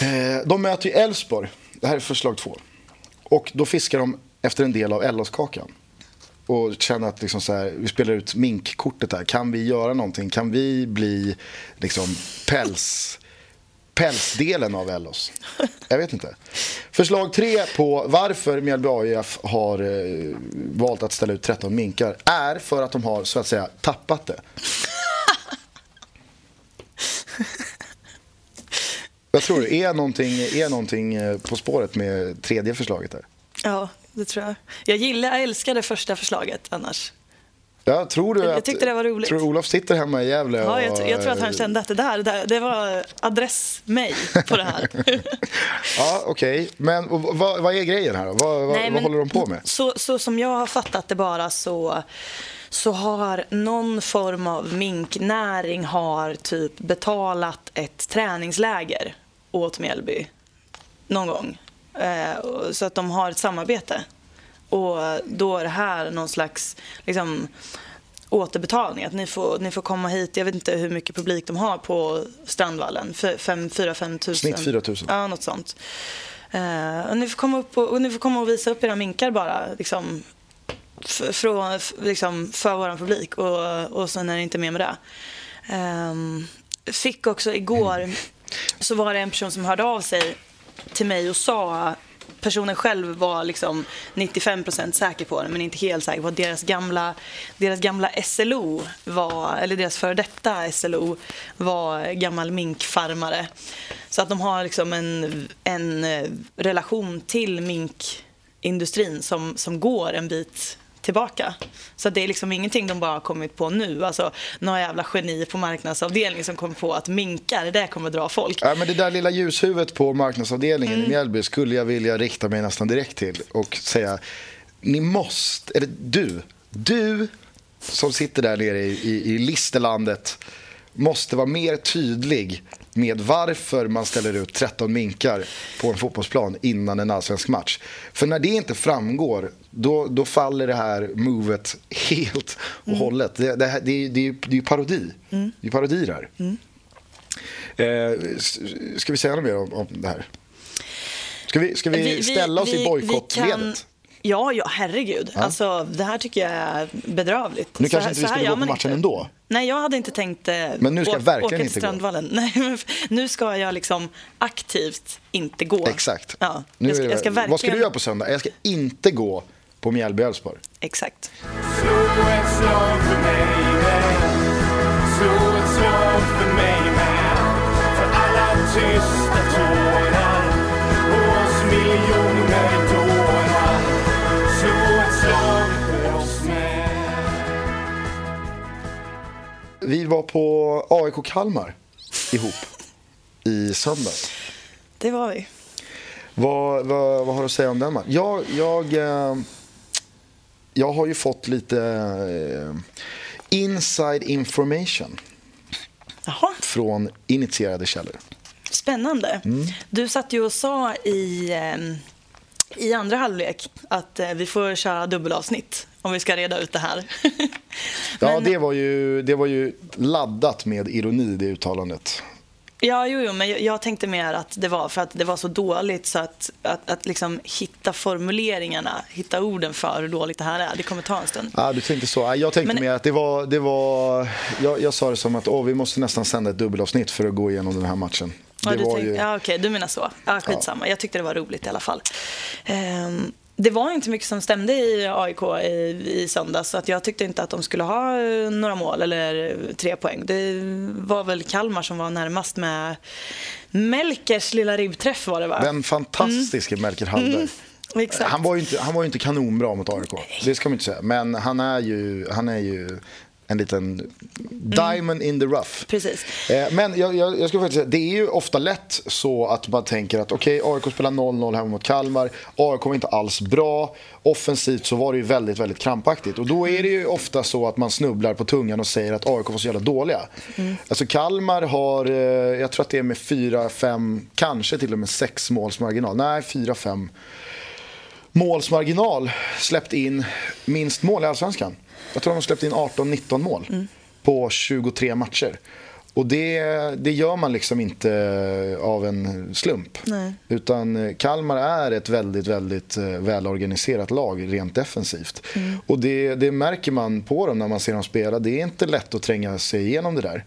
Eh, De möter ju Elfsborg. Det här är förslag två. Och då fiskar de efter en del av LOs-kakan. Och känner att liksom så här, vi spelar ut minkkortet här. Kan vi göra någonting? Kan vi bli liksom päls, pälsdelen av Ellos? Jag vet inte. Förslag tre på varför Mjällby AIF har eh, valt att ställa ut 13 minkar är för att de har så att säga tappat det. Vad tror du? är någonting, är någonting eh, på spåret med tredje förslaget där. Ja, det tror jag. Jag gillar, jag älskar det första förslaget annars. Ja, tror du Jag att, tyckte det var roligt. Tror Olof sitter hemma i Gävle Ja, jag, och, jag tror att han kände att det där, det, där, det var adress mig på det här. Ja, okej. Men och vad, vad är grejen här då? Vad, Nej, vad men håller de på med? Så, så som jag har fattat det bara så, så har någon form av minknäring har typ betalat ett träningsläger åt Mjällby någon gång. Eh, så att de har ett samarbete. Och då är det här någon slags liksom, återbetalning. Att ni får, ni får komma hit. Jag vet inte hur mycket publik de har på Strandvallen. 4-5 tusen. Snitt 4 000. Ja, något sånt. Och ni, får komma upp och, och ni får komma och visa upp era minkar bara. Liksom, från, liksom, för vår publik. Och, och sen är det inte mer med det. Ehm, fick också igår, så var det en person som hörde av sig till mig och sa Personen själv var liksom 95% säker på det, men inte helt säker på att deras gamla, deras gamla SLO, var, eller deras före detta SLO, var gammal minkfarmare. Så att de har liksom en, en eh, relation till minkindustrin som, som går en bit tillbaka. Så det är liksom ingenting de bara har kommit på nu. Alltså, några jävla geni på marknadsavdelningen som kom på att minkar, det kommer dra folk. Ja, men det där lilla ljushuvudet på marknadsavdelningen Mm. i Mjällby skulle jag vilja rikta mig nästan direkt till och säga ni måste, eller du, du som sitter där nere i, i, i listerlandet måste vara mer tydlig med varför man ställer ut 13 minkar på en fotbollsplan innan en allsvensk match. För när det inte framgår, då, då faller det här movet helt och hållet. Det, det, det, är- det, är ju- det är ju parodi. Det är parodi det här. Eh, s- ska vi säga något mer om, om det här? Ska vi, ska vi, ställa oss vi- i vi bojkottledet? Ja, ja, herregud. Alltså, det här tycker jag är bedrövligt. Nu Så kanske här- inte vi skulle gå på matchen inte. ändå. Nej, jag hade inte tänkt eh, Men nu ska å- verkligen åka till inte gå. Strandvallen. Nej, men nu ska jag liksom aktivt inte gå. Exakt. Ja, Nu jag ska, jag ska verkligen... Vad ska du göra på söndag? Jag ska inte gå på Mjällby-Elfsborg. Exakt. Slå ett slag för mig med Slå ett slag för mig med För alla tysta tårar Vi var på AIK Kalmar ihop i söndags. Det var vi. Vad, vad, vad har du att säga om den matchen? Jag, jag, eh, jag har ju fått lite eh, inside information Jaha, från initierade källor. spännande. Mm. Du satt ju och sa i, ehm, i andra halvlek att eh, vi får köra dubbelavsnitt om vi ska reda ut det här. Ja, Men- det var, ju, det var ju laddat med ironi, det uttalandet. Ja, jo, jo, men jag, tänkte mer att det var för att det var så dåligt så att, att, att liksom hitta formuleringarna, hitta orden för hur dåligt det här är, det kommer ta en stund. Ja, du tänkte så. Ja, Jag tänkte Men- mer att det var... Det var jag, jag sa det som att åh, vi måste nästan sända ett dubbelavsnitt för att gå igenom den här matchen. Ja, Det du var tänkte, ju... ja, okej, du menar så. Ja, skitsamma. Jag tyckte det var roligt i alla fall. Ehm, det var inte mycket som stämde i AIK i, i söndags så att jag tyckte inte att de skulle ha eh, några mål eller eh, tre poäng. Det var väl Kalmar som var närmast med Melkers lilla ribbträff var det va? Den fantastiske Melker Hallberg. Mm. Exakt. Han var, ju inte, han var inte kanonbra mot AIK, det ska man inte säga. Men han är ju, han är ju en liten diamond in the rough. Precis. Eh, Men jag, jag, jag ska faktiskt säga, det är ju ofta lätt så att man tänker att okej, AIK spelar 0-0 hemma mot Kalmar. AIK var inte alls bra. Offensivt så var det ju väldigt, väldigt krampaktigt. Och då är det ju ofta så att man snubblar på tungan och säger att AIK var så jävla dåliga. Alltså Kalmar har, eh, jag tror att det är med 4-5, kanske till och med 6 målsmarginal. Nej, 4-5 målsmarginal släppt in minst mål i Allsvenskan. Jag tror de har släppt in 18-19 mål på 23 matcher. Och det, det gör man liksom inte av en slump. Nej. Utan Kalmar är ett väldigt, väldigt eh, välorganiserat lag rent defensivt. Och det, det märker man på dem när man ser dem spela. Det är inte lätt att tränga sig igenom det där.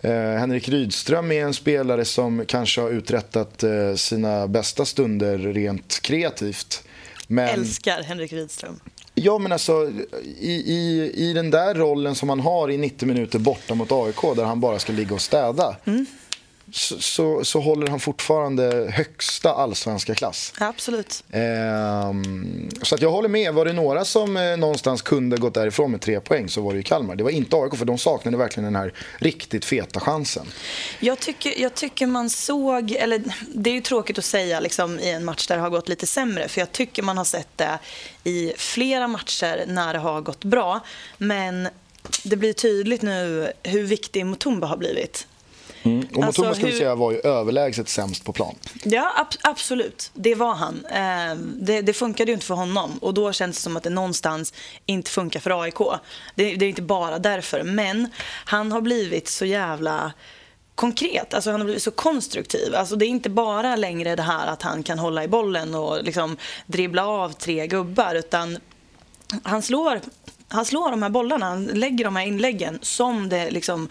Eh, Henrik Rydström är en spelare som kanske har uträttat eh, sina bästa stunder rent kreativt. Men, Älskar Henrik Rydström. ja, men alltså, i, i, I den där rollen som han har i 90 minuter borta mot AIK där han bara ska ligga och städa så, så, så håller han fortfarande högsta allsvenska klass. Absolut. Ehm, så att jag håller med. Var det några som eh, någonstans kunde gått därifrån med tre poäng så var det ju Kalmar. Det var inte AIK för de saknade verkligen den här riktigt feta chansen. Jag tycker, jag tycker man såg, eller det är ju tråkigt att säga liksom, i en match där det har gått lite sämre, för jag tycker man har sett det i flera matcher när det har gått bra. Men det blir tydligt nu hur viktig Mutumba har blivit. Mm. Och Alltså, Motuma ska vi hur- säga var ju överlägset sämst på plan. Ja, ab- absolut. Det var han. Eh, det, det funkade ju inte för honom. Och då känns det som att det någonstans inte funkar för AIK. Det, det är inte bara därför. Men han har blivit så jävla konkret. Alltså han har blivit så konstruktiv. Alltså det är inte bara längre det här att han kan hålla i bollen och liksom dribbla av tre gubbar. Utan han slår, han slår de här bollarna, han lägger de här inläggen som det liksom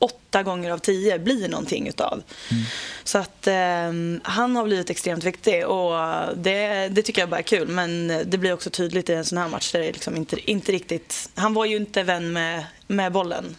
åtta gånger av tio blir någonting utav. Så att eh, han har blivit extremt viktig och det, det tycker jag bara är kul. Men det blir också tydligt i en sån här match där det liksom inte, inte riktigt... Han var ju inte vän med, med bollen.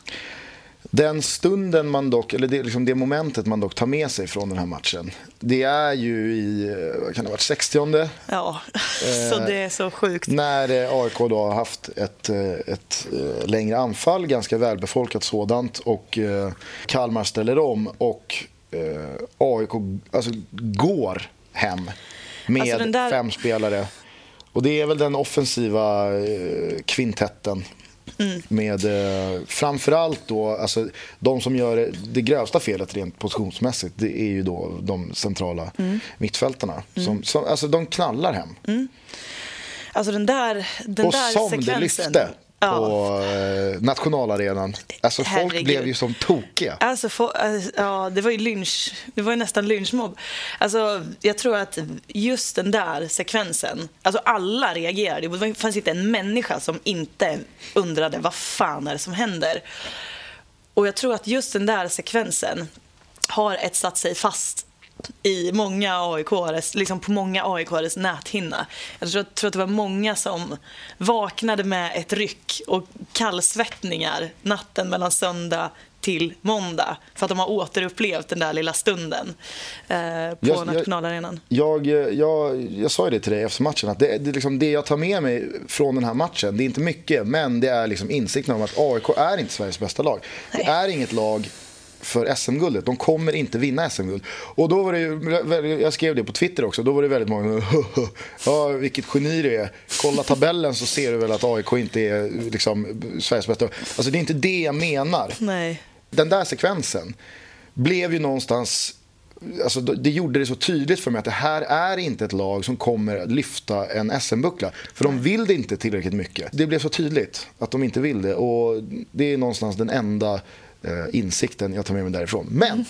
Den stunden man dock, eller det, liksom det momentet man dock tar med sig från den här matchen. Det är ju i, eh, vad kan det ha varit, 60 Ja, så det är så sjukt. När eh, AIK då har haft ett, eh, ett eh, längre anfall, ganska välbefolkat sådant och eh, Kalmar ställer om och eh, AIK alltså, går hem med Alltså, där- fem spelare. Och det är väl den offensiva eh, kvintetten. Mm. Med eh, framförallt då, alltså, de som gör det, grövsta felet rent positionsmässigt, det är ju då de centrala Mm. mittfältarna. Som, som, alltså de knallar hem. Alltså den där, den Och där som sekvensen. det lyfte Ja. på eh, nationalarenan. Alltså folk Herregud. blev ju som tokiga. Alltså, få- alltså, ja, det var ju lynch. Det var ju nästan lynchmobb. Alltså, jag tror att just den där sekvensen, alltså alla reagerade. Det fanns inte en människa som inte undrade vad fan är det som händer. Och jag tror att just den där sekvensen har etsat sig fast i många AIK-ares, liksom på många AIK-ares näthinna. Jag tror, tror att det var många som vaknade med ett ryck och kallsvettningar natten mellan söndag till måndag för att de har återupplevt den där lilla stunden eh, på Jag- jag- nationalarenan. Jag, eh, jag, jag sa ju det till dig efter matchen, att det, det, är liksom det jag tar med mig från den här matchen, det är inte mycket, men det är liksom insikten om att AIK är inte Sveriges bästa lag. Det är inget lag för SM-guldet. De kommer inte vinna SM-guld. Och då var det ju, jag skrev det på Twitter också, då var det väldigt många ja, vilket geni du är. Kolla tabellen så ser du väl att AIK inte är liksom, Sveriges bästa. Alltså det är inte det jag menar. Nej. Den där sekvensen blev ju någonstans Alltså, det gjorde det så tydligt för mig att det här är inte ett lag som kommer att lyfta en SM-buckla. För de vill det inte tillräckligt mycket. Det blev så tydligt att de inte vill det. Och det är någonstans den enda eh, insikten jag tar med mig därifrån. Men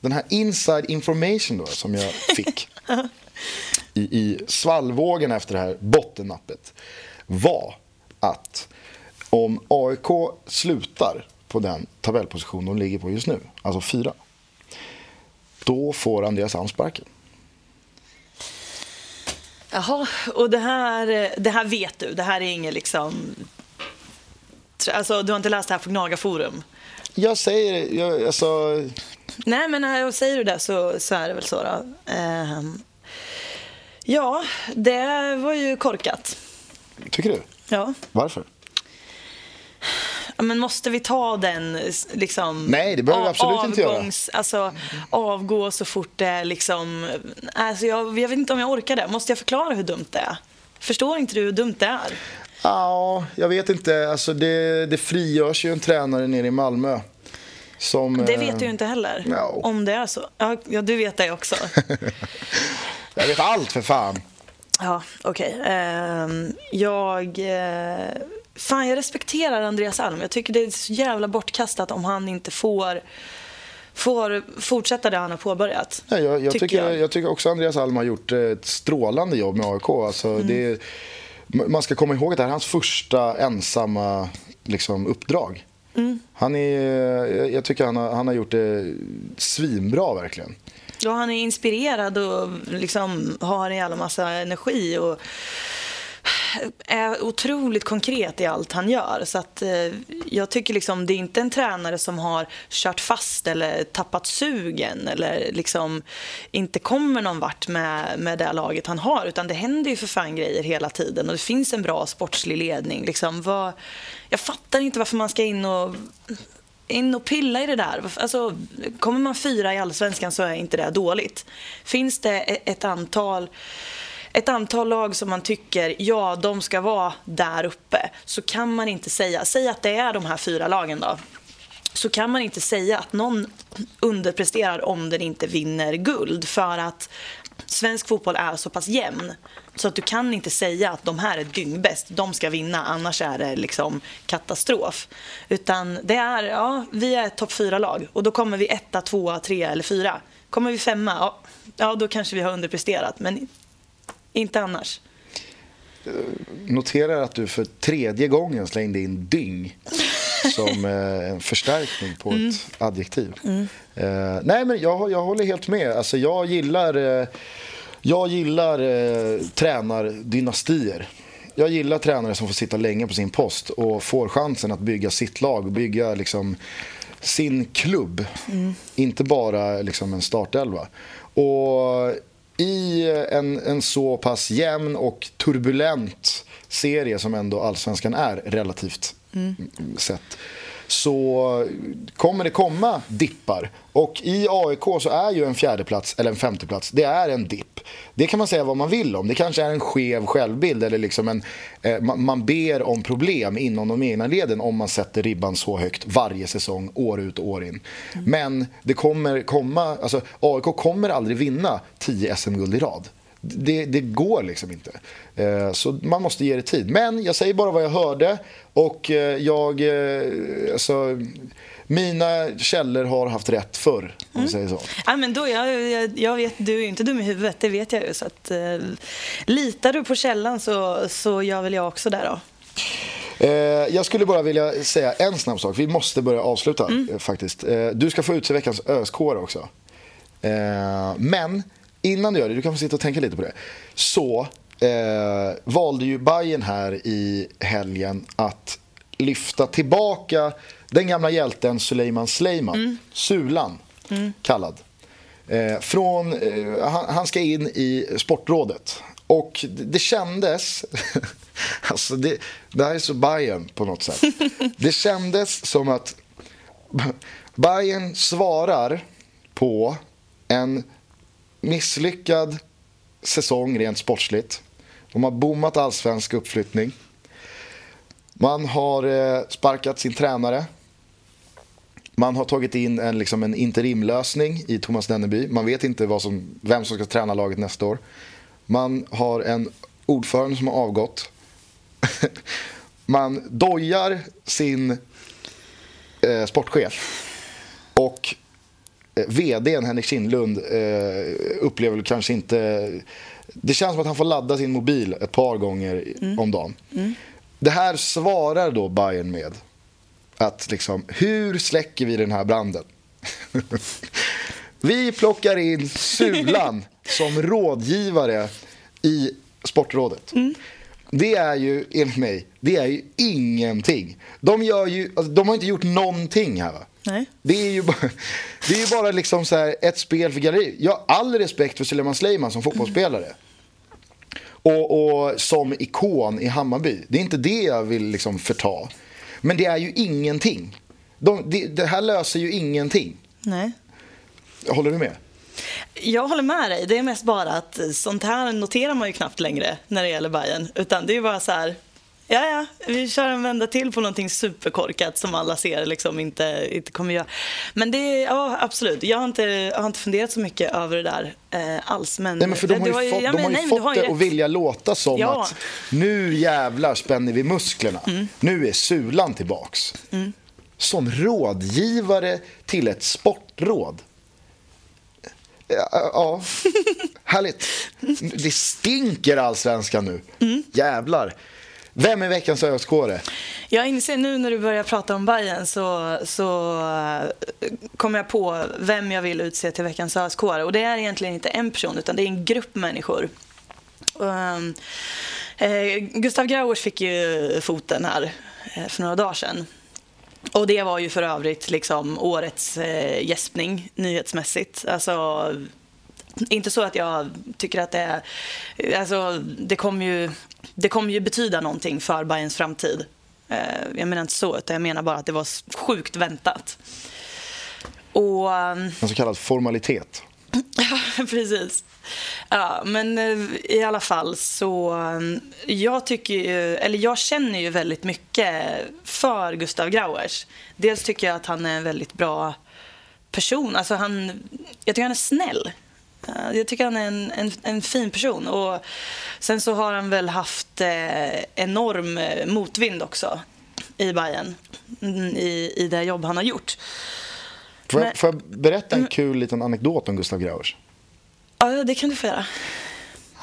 den här inside information då, som jag fick i, i svallvågen efter det här bottennappet var att om AIK slutar på den tabellposition de ligger på just nu, alltså fyra, då får Andreas Alm sparken. Jaha, och det här, det här vet du? Det här är inget liksom... Alltså, du har inte läst det här på Gnaga Forum? Jag säger jag, alltså, Nej, men säger du det så, så är det väl så då. Ehm, ja, det var ju korkat. tycker du? Ja. Varför? Men måste vi ta den liksom... Nej, det behöver vi absolut inte göra. avgångs- Alltså, avgå så fort det är liksom... Alltså, jag, jag vet inte om jag orkar det. Måste jag förklara hur dumt det är? Förstår inte du hur dumt det är? Ja, jag vet inte. Alltså det, det frigörs ju en tränare nere i Malmö. Som, Det eh, vet du ju inte heller. no. Om det är så. Ja, du vet det också. Jag vet allt för fan. Ja, okej. Ehm, jag... eh, fan, jag respekterar Andreas Alm. Jag tycker det är så jävla bortkastat om han inte får, får fortsätta det han har påbörjat. Ja, jag, jag, Tycker jag. jag. tycker också Andreas Alm har gjort ett strålande jobb med AIK. Alltså, Mm. det man ska komma ihåg att det här är hans första ensamma liksom, uppdrag. Mm. Han är, jag tycker han har, han har gjort det svinbra verkligen. Ja, han är inspirerad och liksom har en jävla massa energi och är otroligt konkret i allt han gör. Så att, eh, jag tycker liksom, det är inte en tränare som har kört fast eller tappat sugen eller liksom inte kommer någon vart med, med det laget han har. Utan det händer ju för fan grejer hela tiden och det finns en bra sportslig ledning. Liksom, vad, jag fattar inte varför man ska in och in och pilla i det där. Alltså, kommer man fyra i allsvenskan så är inte det dåligt. Finns det e-, ett antal, ett antal lag som man tycker, ja, de ska vara där uppe, så kan man inte säga, säg att det är de här fyra lagen då. så kan man inte säga att någon underpresterar om den inte vinner guld. För att svensk fotboll är så pass jämn. Så att du kan inte säga att de här är dyngbäst, de ska vinna, annars är det liksom katastrof. Utan det är, ja, vi är ett topp fyra-lag och då kommer vi etta, tvåa, trea eller fyra. Kommer vi femma, ja, ja då kanske vi har underpresterat, men inte annars. Noterar att du för tredje gången slängde in dyng som eh, en förstärkning på Mm. ett adjektiv. Eh, nej, men jag, jag håller helt med. Alltså, jag gillar, eh, jag gillar eh, tränardynastier. Jag gillar tränare som får sitta länge på sin post och får chansen att bygga sitt lag och bygga liksom, sin klubb. Inte bara liksom, en startelva. Och i en, en så pass jämn och turbulent serie som ändå allsvenskan är relativt mm, sett så kommer det komma dippar. Och i AIK så är ju en fjärdeplats eller en femteplats, det är en dipp. Det kan man säga vad man vill om. Det kanske är en skev självbild eller liksom en, eh, man, man ber om problem inom de egna leden om man sätter ribban så högt varje säsong, år ut och år in. Men det kommer komma, alltså AIK kommer aldrig vinna 10 SM-guld i rad. Det, det går liksom inte. Eh, Så man måste ge det tid. Men jag säger bara vad jag hörde och eh, jag... Alltså, mina källor har haft rätt förr, om vi säger så. Ja, men då, jag, jag, jag vet, du är ju inte dum i huvudet, det vet jag ju. Så att, eh, litar du på källan så, så gör väl jag också det då. Eh, jag skulle bara vilja säga en snabb sak. Vi måste börja avsluta eh, faktiskt. Eh, du ska få utse veckans öskår också. Eh, men innan du gör det, du kan få sitta och tänka lite på det. Så eh, valde ju Bayern här i helgen att lyfta tillbaka den gamla hjälten Suleiman Sleiman, Sulan kallad. Eh, från, eh, han, han ska in i Sportrådet. Och det, det kändes... alltså det, det här är så Bayern på något sätt. Det kändes som att Bayern svarar på en misslyckad säsong rent sportsligt. De har bommat allsvensk uppflyttning. Man har eh, sparkat sin tränare. Man har tagit in en, liksom en interimlösning i Thomas Denneby. Man vet inte vad som, vem som ska träna laget nästa år. Man har en ordförande som har avgått. Man dojar sin eh, sportchef. Och eh, vdn Henrik Kindlund eh, upplever kanske inte... Det känns som att han får ladda sin mobil ett par gånger om dagen. Det här svarar då Bayern med att liksom, hur släcker vi den här branden? vi plockar in Sulan som rådgivare i Sportrådet. Det är ju, enligt mig, det är ju ingenting. De, gör ju, alltså, de har inte gjort någonting här va? Nej. Det är ju bara, det är ju bara liksom så här ett spel för galleri. Jag har all respekt för Suleiman Sleiman som fotbollsspelare. Och, och som ikon i Hammarby. Det är inte det jag vill liksom förta. Men det är ju ingenting. De, det, det här löser ju ingenting. Nej. Håller du med? Jag håller med dig. Det är mest bara att sånt här noterar man ju knappt längre när det gäller Bayern. Utan det är bara så här, ja ja, vi kör en vända till på någonting superkorkat som alla ser liksom inte, inte kommer göra. Men det ja absolut. Jag har inte, jag har inte funderat så mycket över det där eh, alls. Men, Nej, men för de har ju du fått, ja, de har ju nej, fått ju det att vilja låta som Ja. att nu jävlar spänner vi musklerna. Nu är Sulan tillbaks. Som rådgivare till ett sportråd. Ja, ja. härligt. Det stinker allsvenskan nu. Jävlar. Vem är veckans öskåre? Jag inser nu när du börjar prata om Bayern så, så eh, kommer jag på vem jag vill utse till veckans ösk Och det är egentligen inte en person utan det är en grupp människor. Um, eh, Gustav Grauers fick ju foten här eh, för några dagar sedan. Och det var ju för övrigt liksom årets eh, gäspning nyhetsmässigt. Alltså, inte så att jag tycker att det är... Alltså, det kommer ju, det kommer ju betyda någonting för Bayerns framtid. Eh, jag menar inte så, utan jag menar bara att det var sjukt väntat. Och... ehm, En så kallad formalitet. precis. Ja, men eh, i alla fall så... mm, Jag tycker ju, eller jag känner ju väldigt mycket för Gustav Grauers. Dels tycker jag att han är en väldigt bra person. Alltså han, jag tycker han är snäll. Eh, Jag tycker han är en, en, en fin person. Och sen så har han väl haft eh, enorm eh, motvind också i Bayern mm, i, i det jobb han har gjort. Får jag, Men- får jag berätta en kul liten anekdot om Gustav Grauers? Ja, det kan du få göra.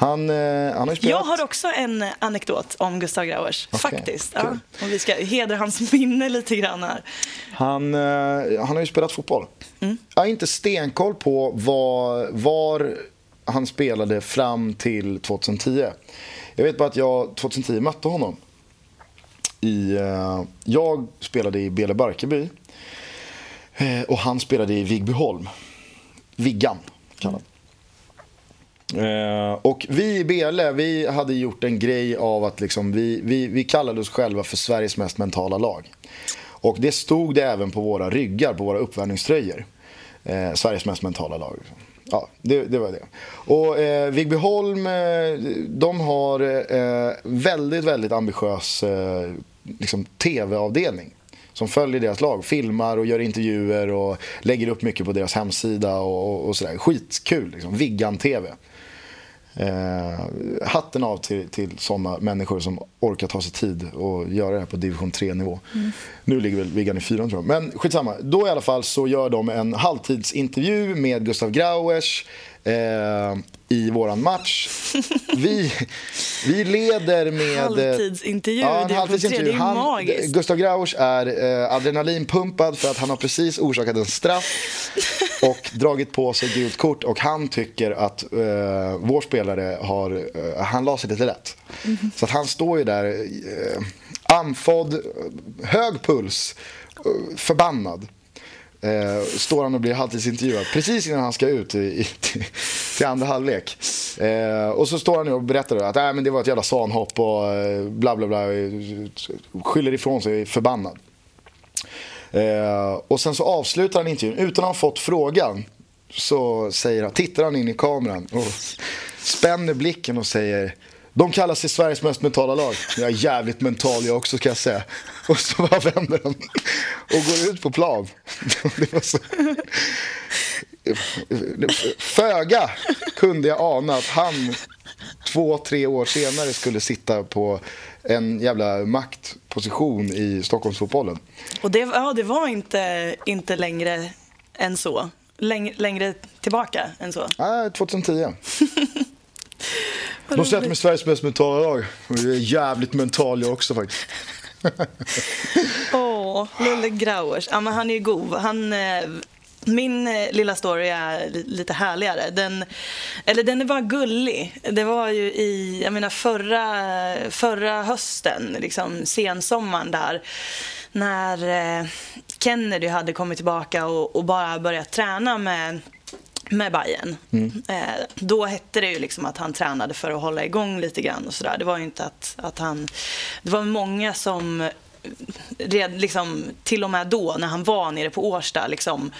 Han, eh, han har spelat... Jag har också en anekdot om Gustav Grauers, Okej, faktiskt. Ja. kul. Och vi ska hedra hans minne lite grann här. Han, eh, han har ju spelat fotboll. Jag har inte stenkoll på var, var han spelade fram till 2010. Jag vet bara att jag 2010 mötte honom. I, eh, jag spelade i Bele Barkarby eh, och han spelade i Vigbyholm. Viggan kallad. Eh, och vi i Bele, vi hade gjort en grej av att liksom vi, vi, vi kallade oss själva för Sveriges mest mentala lag. Och det stod det även på våra ryggar, på våra uppvärmningströjor. Eh, Sveriges mest mentala lag. Ja, det, det var det. Och eh, Vigbyholm, eh, de har eh, väldigt, väldigt ambitiös eh, liksom, tv-avdelning. Som följer deras lag, filmar och gör intervjuer och lägger upp mycket på deras hemsida och, och sådär. Skitkul, liksom. Viggan-tv. Eh, hatten av till, till sådana människor som orkar ta sig tid och göra det här på division 3-nivå. Nu ligger väl Viggan i 4 tror jag. Men skitsamma. Då i alla fall så gör de en halvtidsintervju med Gustav Grauers eh, i våran match. Vi, vi leder med... Halvtidsintervju Ja, en halvtidsintervju. 3, det är Han, magiskt. Gustav Grauers är eh, adrenalinpumpad för att han har precis orsakat en straff och dragit på sig gult kort och han tycker att eh, vår spelare har, eh, han la sig lite lätt. Mhm. Så att han står ju där eh, andfådd, hög puls, eh, förbannad. Eh, står han och blir halvtidsintervjuad precis innan han ska ut i, i, till, till andra halvlek. Eh, och så står han nu och berättar att äh, men det var ett jävla svanhopp och eh, bla bla bla. Skyller ifrån sig förbannad. Eh, och sen så avslutar han intervjun utan att ha fått frågan. Så säger han, tittar han in i kameran och spänner blicken och säger de kallar sig Sveriges mest mentala lag. Jag är jävligt mental jag också ska jag säga. Och så bara vänder han och går ut på plan. Det var så... Föga kunde jag ana att han två, tre år senare skulle sitta på en jävla maktposition i Stockholmsfotbollen. Och det, ja, det var inte, inte längre än så. Läng, längre tillbaka än så. Nej, 2010. De sätter mig Sveriges mest mentala lag. Jag är jävligt mental jag också faktiskt. Åh, Lulle Grauers. Ja, men han är ju god. Han, eh, min eh, lilla story är li- lite härligare. Den, eller den är bara gullig. Det var ju i, jag menar förra, förra hösten, liksom sensommaren där, när eh, Kennedy hade kommit tillbaka och, och bara börjat träna med med Bayern. Eh, då hette det ju liksom att han tränade för att hålla igång lite grann och sådär. Det var ju inte att, att han... Det var många som eh, red, liksom, till och med då, när han var nere på Årsta, liksom,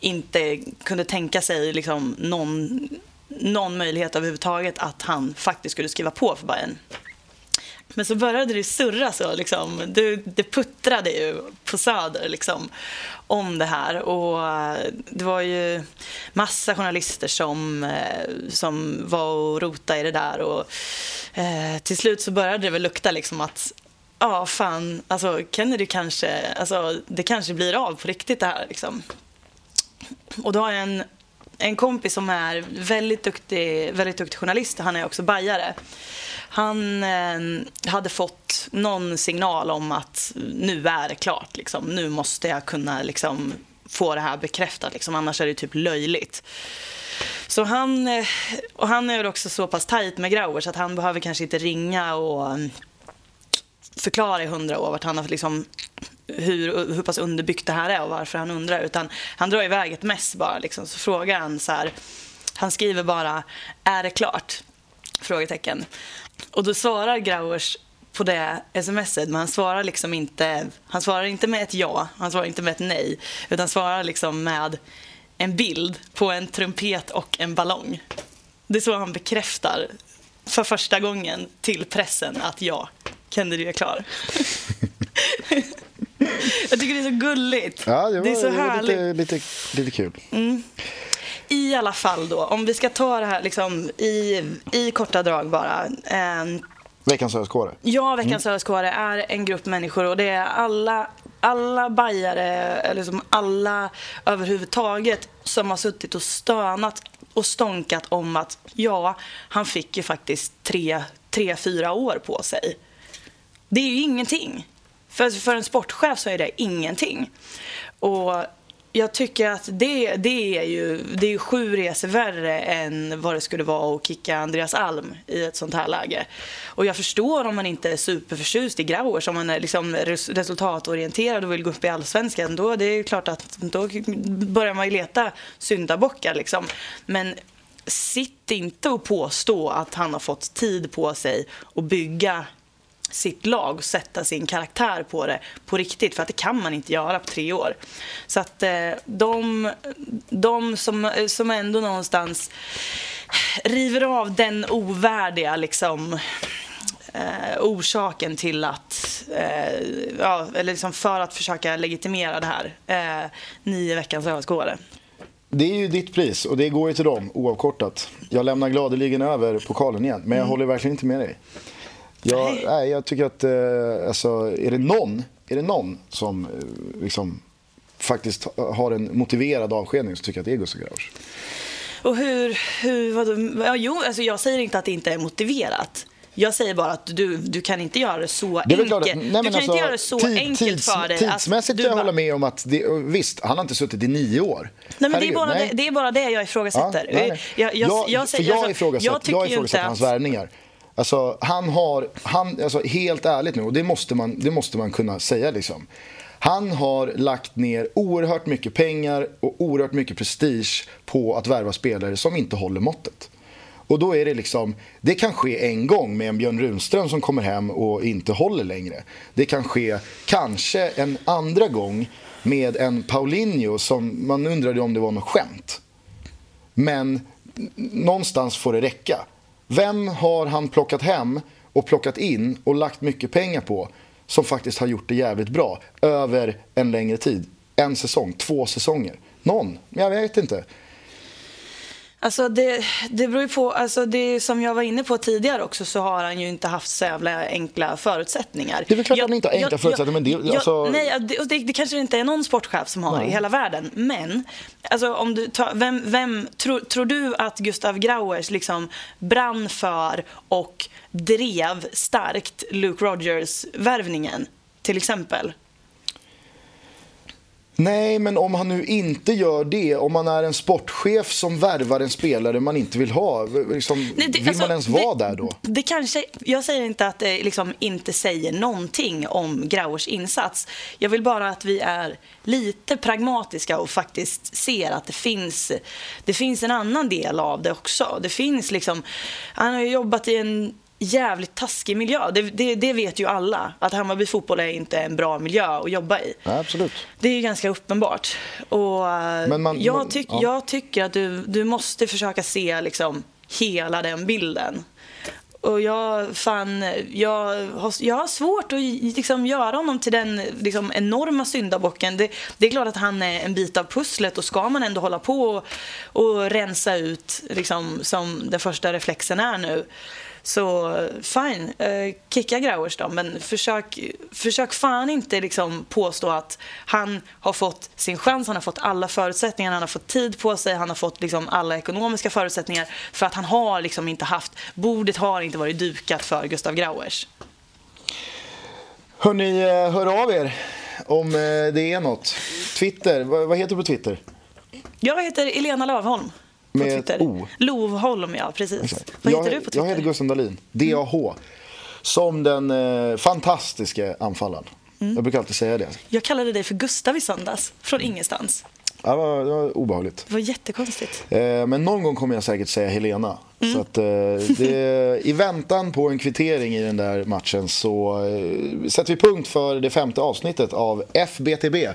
inte kunde tänka sig liksom, någon, någon möjlighet överhuvudtaget att han faktiskt skulle skriva på för Bayern. Men så började det surra så. Liksom. Det, det puttrade ju på Söder liksom, om det här. Och eh, det var ju massa journalister som, eh, som var och rotade i det där. Och, eh, till slut så började det väl lukta liksom att ja, fan, alltså Kennedy kanske, alltså det kanske blir av på riktigt det här liksom. Och då har jag en, en kompis som är väldigt duktig, väldigt duktig journalist. Han är också bajare. Han eh, hade fått någon signal om att nu är det klart. Liksom. Nu måste jag kunna liksom, få det här bekräftat. Liksom. Annars är det typ löjligt. Så han, eh, och han är också så pass tajt med Grauer så att han behöver kanske inte ringa och mm, förklara i hundra år vart han har liksom, hur, hur pass underbyggt det här är och varför han undrar. Utan han drar iväg ett mess bara. Liksom. Så frågar han så här. Han skriver bara, är det klart? Frågetecken. Och då svarar Grauers på det smset, men han svarar liksom inte, han svarar inte med ett ja, han svarar inte med ett nej, utan svarar liksom med en bild på en trumpet och en ballong. Det är så han bekräftar för första gången till pressen att ja, Kennedy är klar. Jag tycker det är så gulligt. Ja, det, var, det är så det härligt. lite, lite, lite kul. I alla fall då, om vi ska ta det här liksom i, i korta drag bara. Eh, Veckans ÖSK. Ja, Veckans ÖSK är en grupp människor och det är alla, alla bajare, eller som alla överhuvudtaget som har suttit och stönat och stånkat om att ja, han fick ju faktiskt tre, tre fyra år på sig. Det är ju ingenting. För, för en sportchef så är det ingenting. Och jag tycker att det, det är ju det är sju resor värre än vad det skulle vara att kicka Andreas Alm i ett sånt här läge. Och jag förstår om man inte är superförtjust i Grauers, om man är liksom resultatorienterad och vill gå upp i allsvenskan, då det är klart att då börjar man ju leta syndabockar liksom. Men sitt inte och påstå att han har fått tid på sig att bygga sitt lag och sätta sin karaktär på det på riktigt. För att det kan man inte göra på tre år. Så att eh, de, de som, som ändå någonstans river av den ovärdiga liksom, eh, orsaken till att, eh, ja, eller liksom för att försöka legitimera det här. Eh, nio veckans överskådare. Det är ju ditt pris och det går ju till dem oavkortat. Jag lämnar gladeligen över pokalen igen, men jag håller verkligen inte med dig. Jag, Nej. jag tycker att eh, alltså, är, det någon, är det någon som eh, liksom, faktiskt har en motiverad avskedning så tycker jag att det är Gustav Grauers. Och hur, hur vadå? Ja, jo, alltså jag säger inte att det inte är motiverat. Jag säger bara att du, du kan inte göra det så Det är väl enkelt. klart att- nej, du men kan alltså, inte göra det så tid- enkelt tids- för dig. Tidsmässigt att du kan jag bara- hålla med om att, det, visst, han har inte suttit i nio år. Nej, men det, är Herregud, bara nej. det, det är bara det jag ifrågasätter. Ja, nej, nej. Jag, jag, jag, jag, säger- för jag alltså, ifrågasätter, jag jag tycker ju ifrågasätter inte hans att- värvningar. Alltså, han har, han, alltså, helt ärligt nu, och det måste man, det måste man kunna säga liksom. Han har lagt ner oerhört mycket pengar och oerhört mycket prestige på att värva spelare som inte håller måttet. Och då är det liksom, det kan ske en gång med en Björn Runström som kommer hem och inte håller längre. Det kan ske kanske en andra gång med en Paulinho som man undrade om det var något skämt. Men någonstans får det räcka. Vem har han plockat hem och plockat in och lagt mycket pengar på som faktiskt har gjort det jävligt bra över en längre tid? En säsong, två säsonger. Någon? Jag vet inte. Alltså det, det beror ju på, alltså det som jag var inne på tidigare också så har han ju inte haft så jävla enkla förutsättningar. Det är väl klart att han inte har enkla förutsättningar, men det- jag- alltså- Nej, det, det, det kanske inte är någon sportchef som har Nej. i hela världen. Men, alltså om du tar, vem, vem tror, tror du att Gustav Grauers liksom brann för och drev starkt Luke Rogers-värvningen, till exempel? Nej, men om han nu inte gör det, om man är en sportchef som värvar en spelare man inte vill ha, liksom, Nej, det- vill alltså, man ens vara det, där då? Det kanske, jag säger inte att det liksom inte säger någonting om Grauers insats. Jag vill bara att vi är lite pragmatiska och faktiskt ser att det finns, det finns en annan del av det också. Det finns liksom, han har ju jobbat i en jävligt taskig miljö. Det, det, det vet ju alla, att Hammarby fotboll är inte en bra miljö att jobba i. Ja, absolut. Det är ju ganska uppenbart. Och eh, Men man- jag, man- tyck, ja. jag tycker att du, du måste försöka se liksom hela den bilden. Och jag, fan, jag, har, jag har svårt att liksom göra honom till den liksom, enorma syndabocken. Det, det är klart att han är en bit av pusslet och ska man ändå hålla på och, och rensa ut, liksom, som den första reflexen är nu, så fine, eh, kicka Grauers då, men försök, försök fan inte liksom påstå att han har fått sin chans, han har fått alla förutsättningar, han har fått tid på sig, han har fått liksom alla ekonomiska förutsättningar för att han har liksom inte haft, bordet har inte varit dukat för Gustav Grauers. Hörni, eh, hör av er om eh, det är något. Twitter, vad, vad heter du på Twitter? Jag heter Elena Lövholm på Med Twitter. O. Lovholm, ja precis. Vad jag, heter du på Twitter? Jag heter Gustav Dahlin, DAH. Som den eh, fantastiska anfallaren. Mm. Jag brukar alltid säga det. Jag kallade dig för Gustav i söndags, från ingenstans. Det, var, det var obehagligt. Det var jättekonstigt. Eh, men någon gång kommer jag säkert säga Helena. Så att, eh, det, I väntan på en kvittering i den där matchen så eh, sätter vi punkt för det femte avsnittet av FBTB.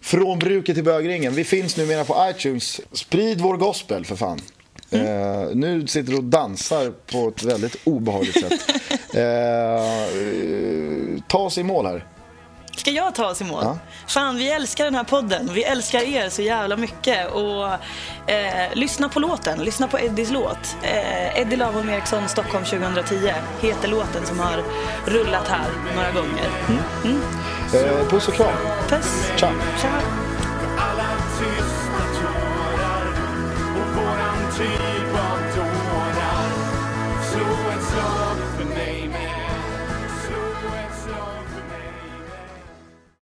Från bruket till bögringen. Vi finns numera på iTunes. Sprid vår gospel för fan. Eh, nu sitter du och dansar på ett väldigt obehagligt sätt. Eh, ta oss i mål här. Ska jag ta oss i mål? Ja. Fan, vi älskar den här podden. Vi älskar er så jävla mycket. Och eh, lyssna på låten. Lyssna på Eddies låt. Eh, Eddie Lavholm Eriksson, Stockholm 2010 heter låten som har rullat här några gånger. Mm. Eh, puss och kram. Puss. Ciao. Ciao.